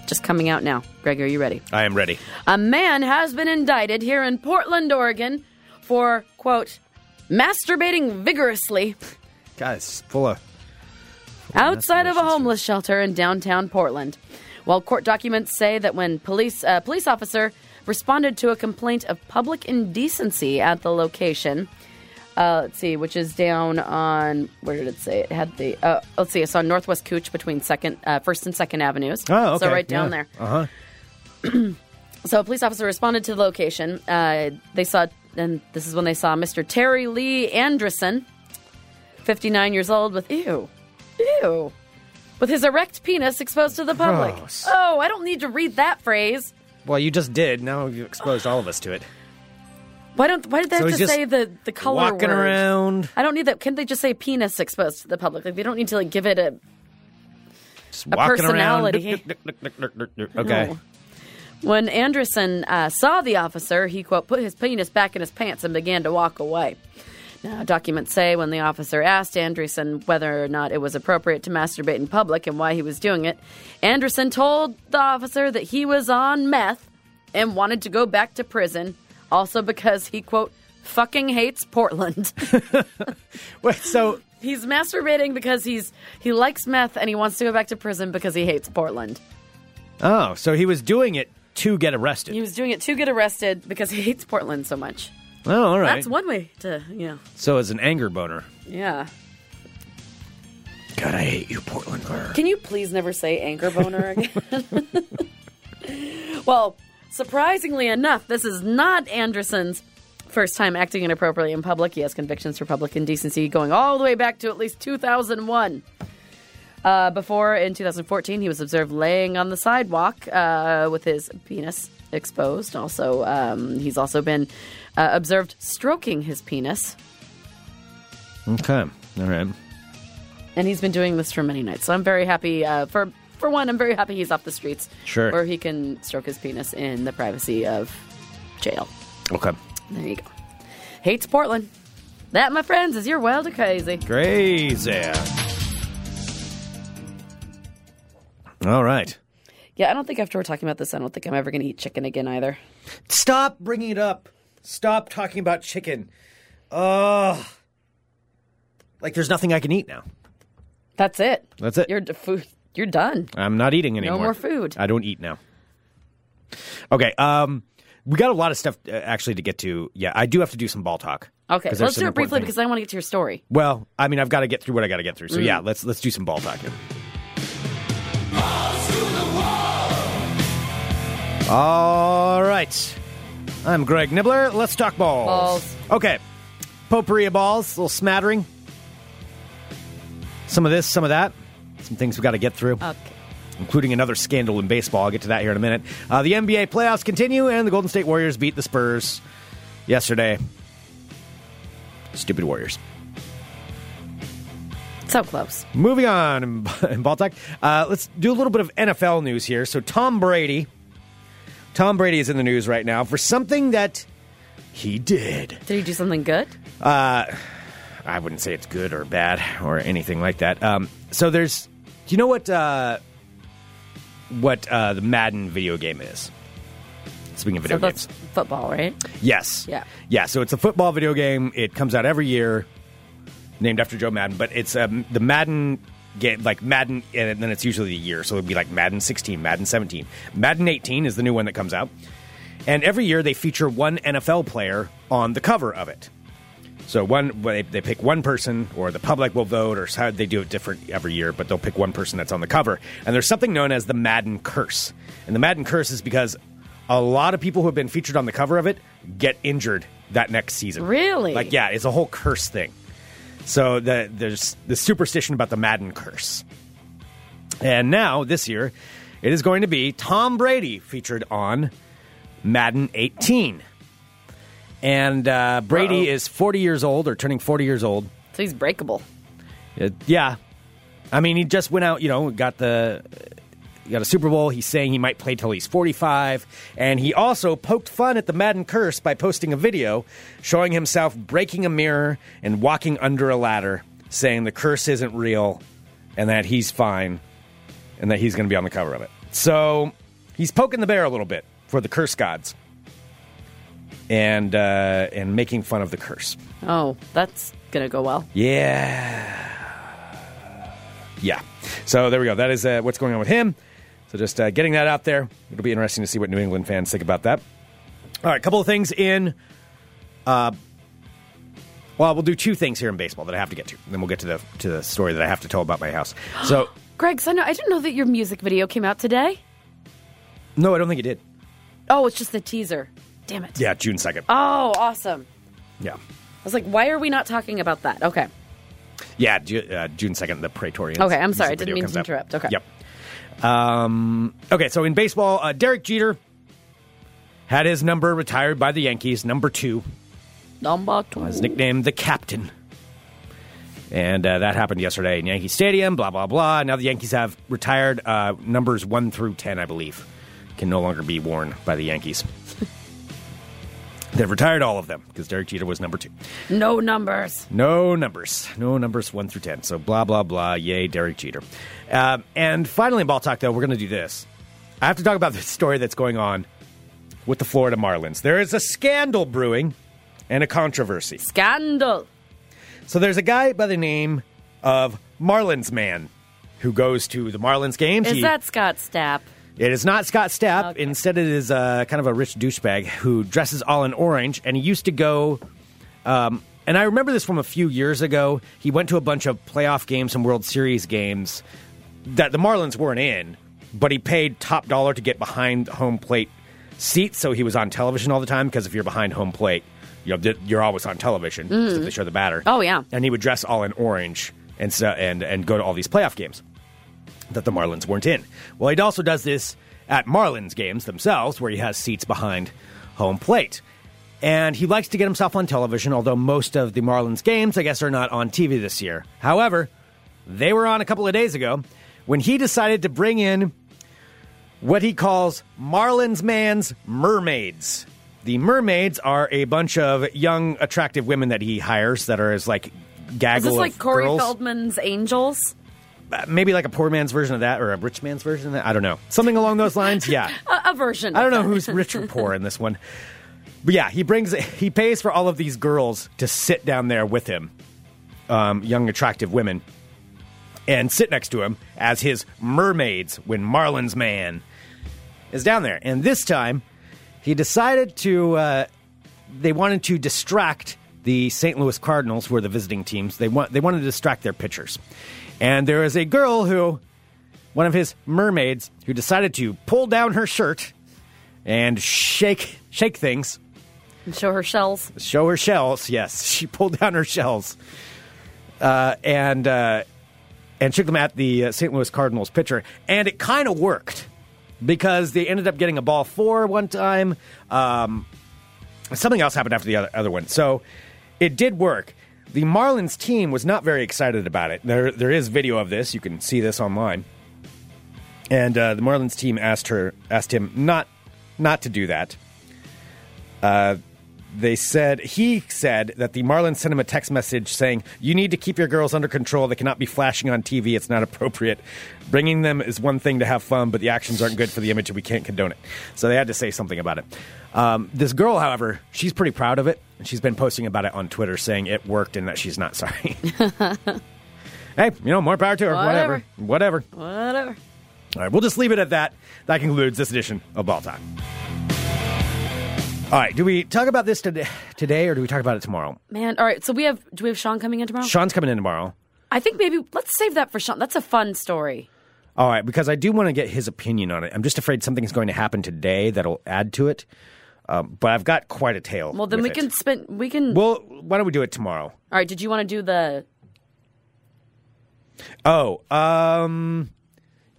Just coming out now. Greg, are you ready? I am ready. A man has been indicted here in Portland, Oregon for, quote, masturbating vigorously Guys, full of. outside of a homeless shelter in downtown Portland. Well, court documents say that when police uh, police officer responded to a complaint of public indecency at the location, uh, let's see, which is down on where did it say it had the? Uh, let's see, it's on Northwest Couch between second, uh, First and Second Avenues. Oh, okay. So right down yeah. there. Uh huh. *clears throat* So a police officer responded to the location. Uh, they saw, and this is when they saw Mr. Terry Lee Anderson, 59 years old, with ew, ew, with his erect penis exposed to the public. Gross. Oh, I don't need to read that phrase. Well, you just did. Now you exposed all of us to it. Why don't? Why did they So have to just say the the color Walking word? around, I don't need that. Can't they just say penis exposed to the public? Like they don't need to like give it a just A walking personality. around. Okay. No. When Anderson uh, saw the officer, he, quote, put his penis back in his pants and began to walk away. Now, documents say when the officer asked Anderson whether or not it was appropriate to masturbate in public and why he was doing it, Anderson told the officer that he was on meth and wanted to go back to prison, also because he, quote, fucking hates Portland. *laughs* Wait, so he's masturbating because he's he likes meth and he wants to go back to prison because he hates Portland. oh, so he was doing it to get arrested. He was doing it to get arrested because he hates Portland so much. oh, all right. That's one way to, you know, So it's an anger boner. yeah. God, I hate you, Portland. Grr. Can you please never say anger boner again? *laughs* well, surprisingly enough, this is not Anderson's first time acting inappropriately in public. He has convictions for public indecency going all the way back to at least 2001. Uh, before, in 2014, he was observed laying on the sidewalk uh, with his penis exposed. Also, um, he's also been uh, observed stroking his penis. Okay. All right. and he's been doing this for many nights. So I'm very happy. Uh, for for one, I'm very happy he's off the streets, Sure. where he can stroke his penis in the privacy of jail. Okay. There you go. Hates Portland. That, my friends, is your wild or crazy. Crazy. All right. Yeah, I don't think after we're talking about this, I don't think I'm ever going to eat chicken again either. Stop bringing it up. Stop talking about chicken. Ugh. Like there's nothing I can eat now. That's it. That's it. You're d- food. You're done. I'm not eating anymore. No more food. I don't eat now. Okay. Um, we got a lot of stuff uh, actually to get to. Yeah, I do have to do some ball talk. Okay, 'Cause there's let's some do it important briefly things. because I want to get to your story. Well, I mean, I've got to get through what I got to get through. So Mm. yeah, let's let's do some ball talk here. All right. I'm Greg Nibler. Let's talk balls. Balls. Okay. Potpourri of balls, a little smattering. Some of this, some of that. Some things we've got to get through, Okay. including another scandal in baseball. I'll get to that here in a minute. Uh, the NBA playoffs continue, and the Golden State Warriors beat the Spurs yesterday. Stupid Warriors. So close. Moving on in, *laughs* in ball talk, uh, let's do a little bit of NFL news here. So Tom Brady, Tom Brady is in the news right now for something that he did. Did he do something good? I wouldn't say it's good or bad or anything like that. Um, so there's, do you know what uh, what uh, the Madden video game is? Speaking of video So that's games, football, right? yes, Yeah. yeah. So it's a football video game. It comes out every year, named after Joe Madden. But it's um, the Madden game, like Madden, and then it's usually a year. So it'd be like Madden 16, Madden 17, Madden 18 is the new one that comes out. And every year they feature one NFL player on the cover of it. So one, they, they pick one person, or the public will vote, or how they do it different every year. But they'll pick one person that's on the cover, and there's something known as the Madden Curse. And the Madden Curse is because a lot of people who have been featured on the cover of it get injured that next season. Really? Like, yeah, it's a whole curse thing. So the, there's the superstition about the Madden Curse. And now this year, it is going to be Tom Brady featured on Madden 18. And uh, Brady Uh-oh. is 40 years old or turning 40 years old. So he's breakable. Uh, yeah. I mean, he just went out, you know, got the got a Super Bowl. He's saying he might play till he's 45. And he also poked fun at the Madden curse by posting a video showing himself breaking a mirror and walking under a ladder, saying the curse isn't real and that he's fine and that he's going to be on the cover of it. So he's poking the bear a little bit for the curse gods and uh, and making fun of the curse. Oh, that's gonna go well. Yeah. Yeah. So there we go. That is uh, what's going on with him. So just uh, getting that out there. It'll be interesting to see what New England fans think about that. All right, a couple of things in. Uh, well, we'll do two things here in baseball that I have to get to. And then we'll get to the to the story that I have to tell about my house. *gasps* So Greg, so I, know, I didn't know that your music video came out today. no, I don't think it did. Oh, it's just the teaser. Damn it. Yeah, June second. Oh, awesome. Yeah, I was like, why are we not talking about that? Okay. yeah, Ju- uh, June second. The Praetorians. Okay, I'm sorry. I didn't mean to out. interrupt. Okay. Yep. Um, okay, so in baseball, uh, Derek Jeter had his number retired by the Yankees, number two. Number two. His nickname, the Captain. And uh, that happened yesterday in Yankee Stadium, blah, blah, blah. Now the Yankees have retired uh, numbers 1 through 10, I believe, can no longer be worn by the Yankees. *laughs* They've retired all of them because Derek Jeter was number two. No numbers. No numbers. No numbers 1 through 10. So blah, blah, blah. Yay, Derek Jeter. Um, and finally, in ball talk, though, we're going to do this. I have to talk about *laughs* the story that's going on with the Florida Marlins. There is a scandal brewing and a controversy. Scandal. So there's a guy by the name of Marlins Man who goes to the Marlins games. Is He- that Scott Stapp? it is not Scott Stapp. Okay. Instead, it is uh, kind of a rich douchebag who dresses all in orange. And he used to go. Um, and I remember this from a few years ago. He went to a bunch of playoff games and World Series games that the Marlins weren't in, but he paid top dollar to get behind home plate seats, so he was on television all the time. Because if you're behind home plate, you know you're always on television so mm. they show the batter. Oh, yeah. and he would dress all in orange and so, and and go to all these playoff games that the Marlins weren't in. Well, he also does this at Marlins games themselves, where he has seats behind home plate. And he likes to get himself on television, although most of the Marlins games, I guess, are not on TV this year. However, they were on a couple of days ago when he decided to bring in what he calls Marlins Man's Mermaids. The mermaids are a bunch of young, attractive women that he hires that are his like gaggle Is this like Corey girls Feldman's Angels? uh, maybe like a poor man's version of that or a rich man's version of that. I don't know. Something along those lines. Yeah. *laughs* A, a version. I don't know who's rich or poor in this one. But yeah, he brings he pays for all of these girls to sit down there with him, um, young attractive women, and sit next to him as his mermaids when Marlin's man is down there. And this time, he decided to. Uh, they wanted to distract the St. Louis Cardinals, who are the visiting teams. They want they wanted to distract their pitchers, and there is a girl who, one of his mermaids, who decided to pull down her shirt and shake shake things, And show her shells. show her shells. Yes, *laughs* she pulled down her shells, uh, and uh, and shook them at the uh, St. Louis Cardinals pitcher, and it kind of worked because they ended up getting a ball four one time. Um, something else happened after the other, other one, so it did work. The Marlins team was not very excited about it. There, there is video of this. You can see this online. And uh, the Marlins team asked her, asked him not, not to do that. Uh, they said he said that the Marlins sent him a text message saying, "You need to keep your girls under control. They cannot be flashing on TV. It's not appropriate. Bringing them is one thing to have fun, but the actions aren't good for the image, and we can't condone it." So they had to say something about it. Um, this girl, however, she's pretty proud of it, and she's been posting about it on Twitter, saying it worked and that she's not sorry. *laughs* *laughs* hey, you know, more power to her. Whatever. Whatever. Whatever. Whatever. All right, we'll just leave it at that. That concludes this edition of Ball Talk. All right, do we talk about this today, today or do we talk about it tomorrow? Man, all right. So we have. Do we have Sean coming in tomorrow? Sean's coming in tomorrow. I think maybe let's save that for Sean. That's a fun story. All right, because I do want to get his opinion on it. I'm just afraid something's going to happen today that'll add to it. Um, but I've got quite a tale. Well, then we it. can spend. We can. Well, why don't we do it tomorrow? all right. Did you want to do the? Oh, um,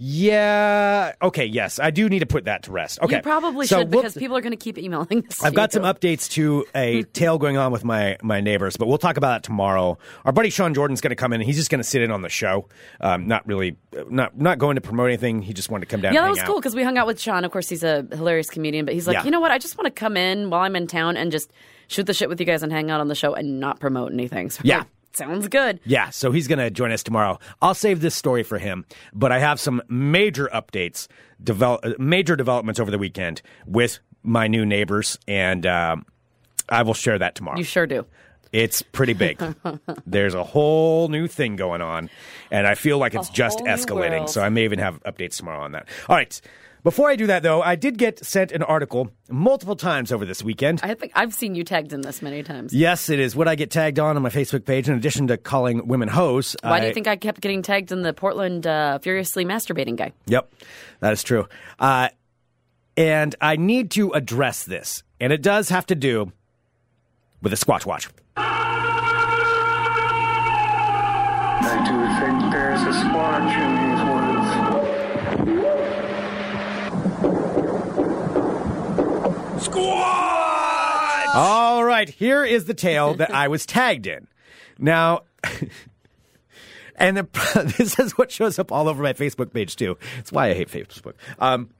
yeah. Okay, yes, I do need to put that to rest. Okay, You probably So should we'll- because people are going to keep emailing this. I've got you. some updates to a *laughs* tale going on with my my neighbors, but we'll talk about that tomorrow. Our buddy Sean Jordan's going to come in. and He's just going to sit in on the show. Um, not really, not not going to promote anything. He just wanted to come down. Yeah, and that was hang cool because we hung out with Sean. Of course, he's a hilarious comedian, but he's like, Yeah. you know what? I just want to come in while I'm in town and just shoot the shit with you guys and hang out on the show and not promote anything. So Yeah. like, sounds good. Yeah, so he's going to join us tomorrow. I'll save this story for him, but I have some major updates, develop, uh, major developments over the weekend with my new neighbors, and um, I will share that tomorrow. You sure do. It's pretty big. *laughs* There's a whole new thing going on, and I feel like it's just escalating. So I may even have updates tomorrow on that. All right. Before I do that, though, I did get sent an article multiple times over this weekend. I think I've seen you tagged in this many times. Yes, it is what I get tagged on on my Facebook page. In addition to calling women hoes, Why do you think I kept getting tagged in the Portland uh, furiously masturbating guy? Yep, that is true. Uh, And I need to address this. And it does have to do with a Squatch Watch. I do think there's a squatch in these woods. All right, here is the tale that I was tagged in. Now, *laughs* and the, *laughs* this is what shows up all over my Facebook page too. It's why I hate Facebook. Um,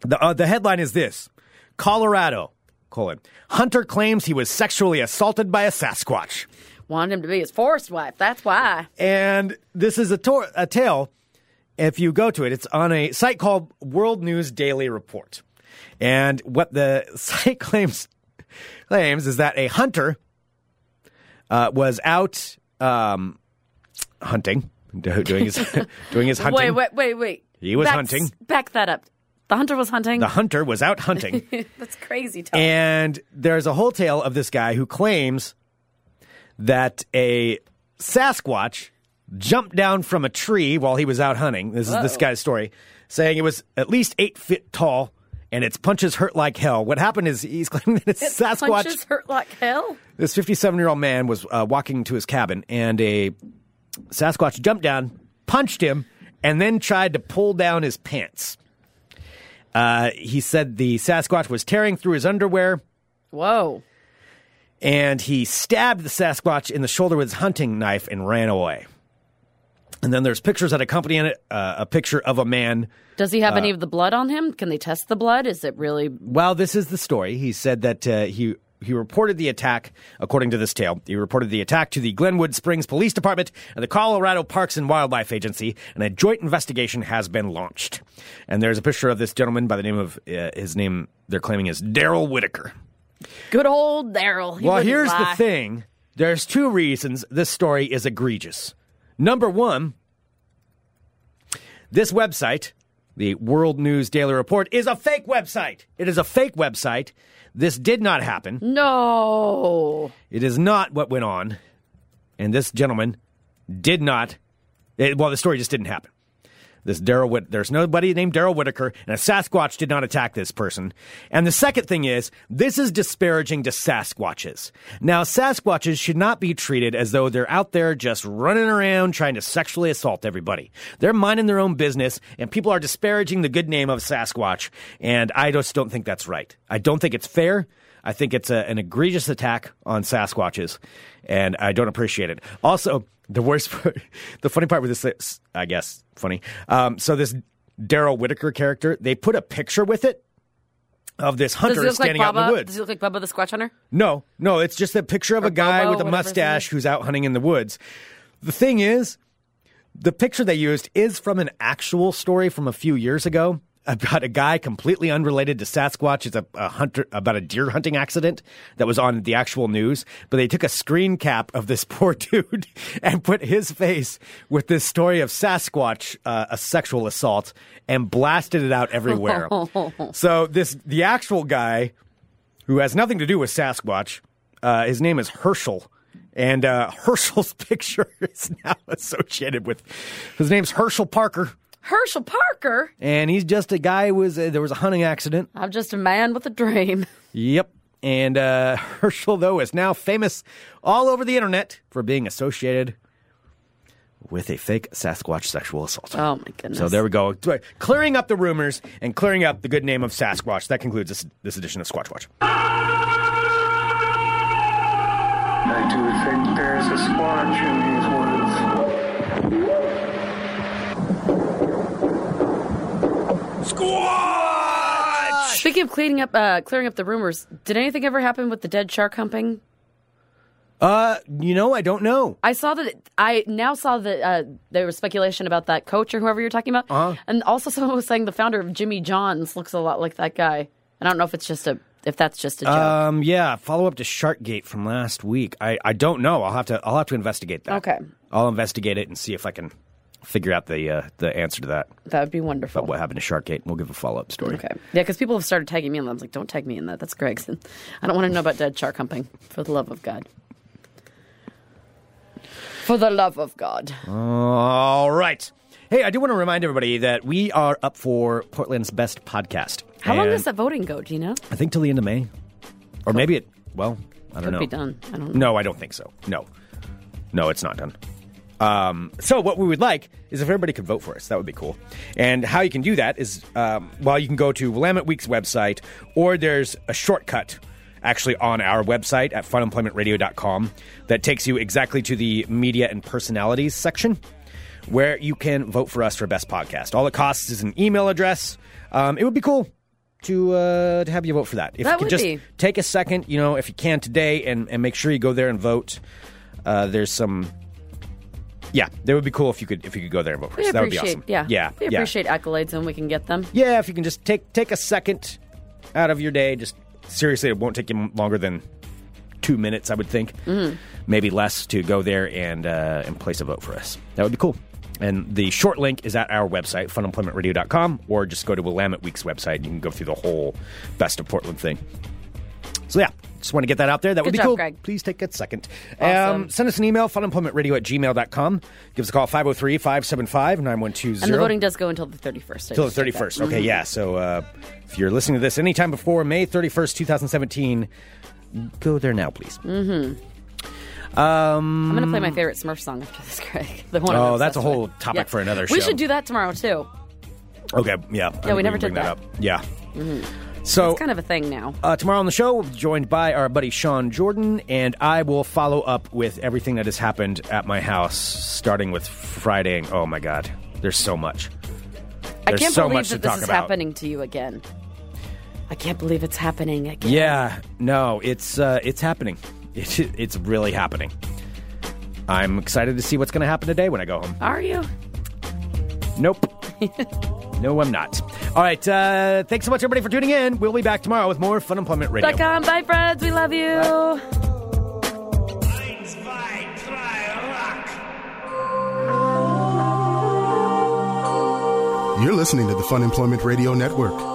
the uh, the headline is this: Colorado colon hunter claims he was sexually assaulted by a Sasquatch, Wanted him to be his forest wife. That's why. and this is a, tor- a tale. If you go to it, it's on a site called World News Daily Report, and what the *laughs* site claims claims is that a hunter uh, was out um, hunting, doing his *laughs* doing his hunting. Wait, wait, wait, wait. He was Back- hunting. Back that up. The hunter was hunting. The hunter was out hunting, *laughs* That's crazy talk. and there's a whole tale of this guy who claims that a Sasquatch jumped down from a tree while he was out hunting. This is this guy's story, saying it was at least eight feet tall. And its punches hurt like hell. What happened is he's claiming that a Sasquatch Punches hurt like hell. this 57 year old man was uh, walking to his cabin and a Sasquatch jumped down, punched him, and then tried to pull down his pants. Uh, he said the Sasquatch was tearing through his underwear Whoa. and he stabbed the Sasquatch in the shoulder with his hunting knife and ran away. And then there's pictures that accompany it uh, a picture of a man. Does he have Uh, any of the blood on him? Can they test the blood? Is it really? Well, this is the story. He said that uh, he he reported the attack, according to this tale. He reported the attack to the Glenwood Springs Police Department and the Colorado Parks and Wildlife Agency, and a joint investigation has been launched. And there's a picture of this gentleman by the name of uh, his name. They're claiming is Daryl Whitaker. Good old Daryl. He Well, here's lie. the thing. There's two reasons this story is egregious. Number one, this website, the World News Daily Report, is a fake website. It is a fake website. This did not happen. No. It is not what went on. And this gentleman did not. It, well, the story just didn't happen. This Daryl, Whit- there's nobody named Daryl Whitaker, and a Sasquatch did not attack this person. And the second thing is, this is disparaging to Sasquatches. Now, Sasquatches should not be treated as though they're out there just running around trying to sexually assault everybody. They're minding their own business, and people are disparaging the good name of Sasquatch. And I just don't think that's right. I don't think it's fair. I think it's a, an egregious attack on Sasquatches, and I don't appreciate it. Also, the worst *laughs* part, the funny part with this, is, I guess, funny. Um, so this Daryl Whitaker character, they put a picture with it of this hunter look like standing out in the woods. Does he look like Bubba the Squatch Hunter? No, no, it's just a picture of a guy Bobo, with a whatever his name mustache who's out hunting in the woods. The thing is, the picture they used is from an actual story from a few years ago about a guy completely unrelated to Sasquatch. It's a, a hunter about a deer hunting accident that was on the actual news. But they took a screen cap of this *laughs* poor dude and put his face with this story of Sasquatch, uh, a sexual assault, and blasted it out everywhere. *laughs* so this the actual guy who has nothing to do with Sasquatch. Uh, his name is Herschel. And uh, *laughs* Herschel's picture is now associated with his name's Herschel Parker. Herschel Parker. And he's just a guy who was uh, there was a hunting accident. I'm just a man with a dream. *laughs* Yep. And uh, *laughs* Herschel, though, is now famous all over the internet for being associated with a fake Sasquatch sexual assault. Oh my goodness. So there we go. Clearing up the rumors and clearing up the good name of Sasquatch. That concludes this, this edition of Squatch Watch. I do think there's a squatch in these woods. Speaking of cleaning up, uh, clearing up the rumors, did anything ever happen with the dead shark humping? Uh, you know, I don't know. I saw that. I now saw that uh, there was speculation about that coach or whoever you're talking about, Uh-huh. and also *laughs* someone was saying the founder of Jimmy John's looks a lot like that guy. I don't know if it's just a if that's just a joke. Um, yeah, follow up to Sharkgate from last week. I, I don't know. I'll have to I'll have to investigate that. Okay. I'll investigate it and see if I can figure out the uh, the answer to that. that would be wonderful. What happened to Sharkgate? We'll give a follow up story. Okay. Yeah, because people have started tagging me in. that. I was like, don't tag me in that. That's Greg's. *laughs* I don't want to know about dead shark humping. For the love of God. For the love of God. All right. Hey, I do want to remind everybody that we are up for Portland's best podcast. How long does the voting go? Do you know? I think till the end of May, or maybe it. Well, I don't Could know. be done. I don't know. No, I don't think so. No, no, it's not done. Um, so what we would like is if everybody could vote for us. That would be cool. And how you can do that is, um, well, you can go to Willamette Week's website, or there's a shortcut actually on our website at funemploymentradio.com that takes you exactly to the media and personalities section where you can vote for us for best podcast. All it costs is an email address. Um, it would be cool to uh, to have you vote for that. If That you could would just be. take a second, you know, if you can today, and, and make sure you go there and vote. Uh, there's some. Yeah, that would be cool if you could if you could go there and vote for us. That would be awesome. yeah, yeah, We yeah. appreciate accolades when we can get them. Yeah, if you can just take take a second out of your day, just seriously, it won't take you longer than two minutes, I would think, Mm-hmm. maybe less, to go there and uh, and place a vote for us. That would be cool. And the short link is at our website, funemploymentradio.com, or just go to Willamette Week's website and you can go through the whole Best of Portland thing. So, yeah, just want to get that out there. That would be job, cool. Greg. Please take a second. Awesome. Um, send us an email, funemploymentradio at gmail.com. Give us a call, 503 575 9120. And the voting does go until the 31st. I Till the just checked that. 31st. Okay, yeah. So uh, if you're listening to this anytime before May 31st, 2017, go there now, please. Mm. I'm going to play my favorite Smurf song after this, Greg. *laughs* The one Oh, that's a whole with. topic for another We should do that tomorrow, too. Okay, yeah. Yeah, we never did bring that. up. Yeah. So It's kind of a thing now. uh, tomorrow on the show, we'll be joined by our buddy Sean Jordan, and I will follow up with everything that has happened at my house, starting with Friday. Oh my God, there's so much. I can't so believe that this is about. happening to you again. I can't believe it's happening again. Yeah, no, it's uh, it's happening. *laughs* It, it's really happening. I'm excited to see what's going to happen today when I go home. Are you? Nope. *laughs* no, I'm not. All right. Uh, thanks so much, everybody, for tuning in. We'll be back tomorrow with more Funemployment Radio. Dot com. Bye, friends. We love you. You're listening to the Funemployment Radio Network.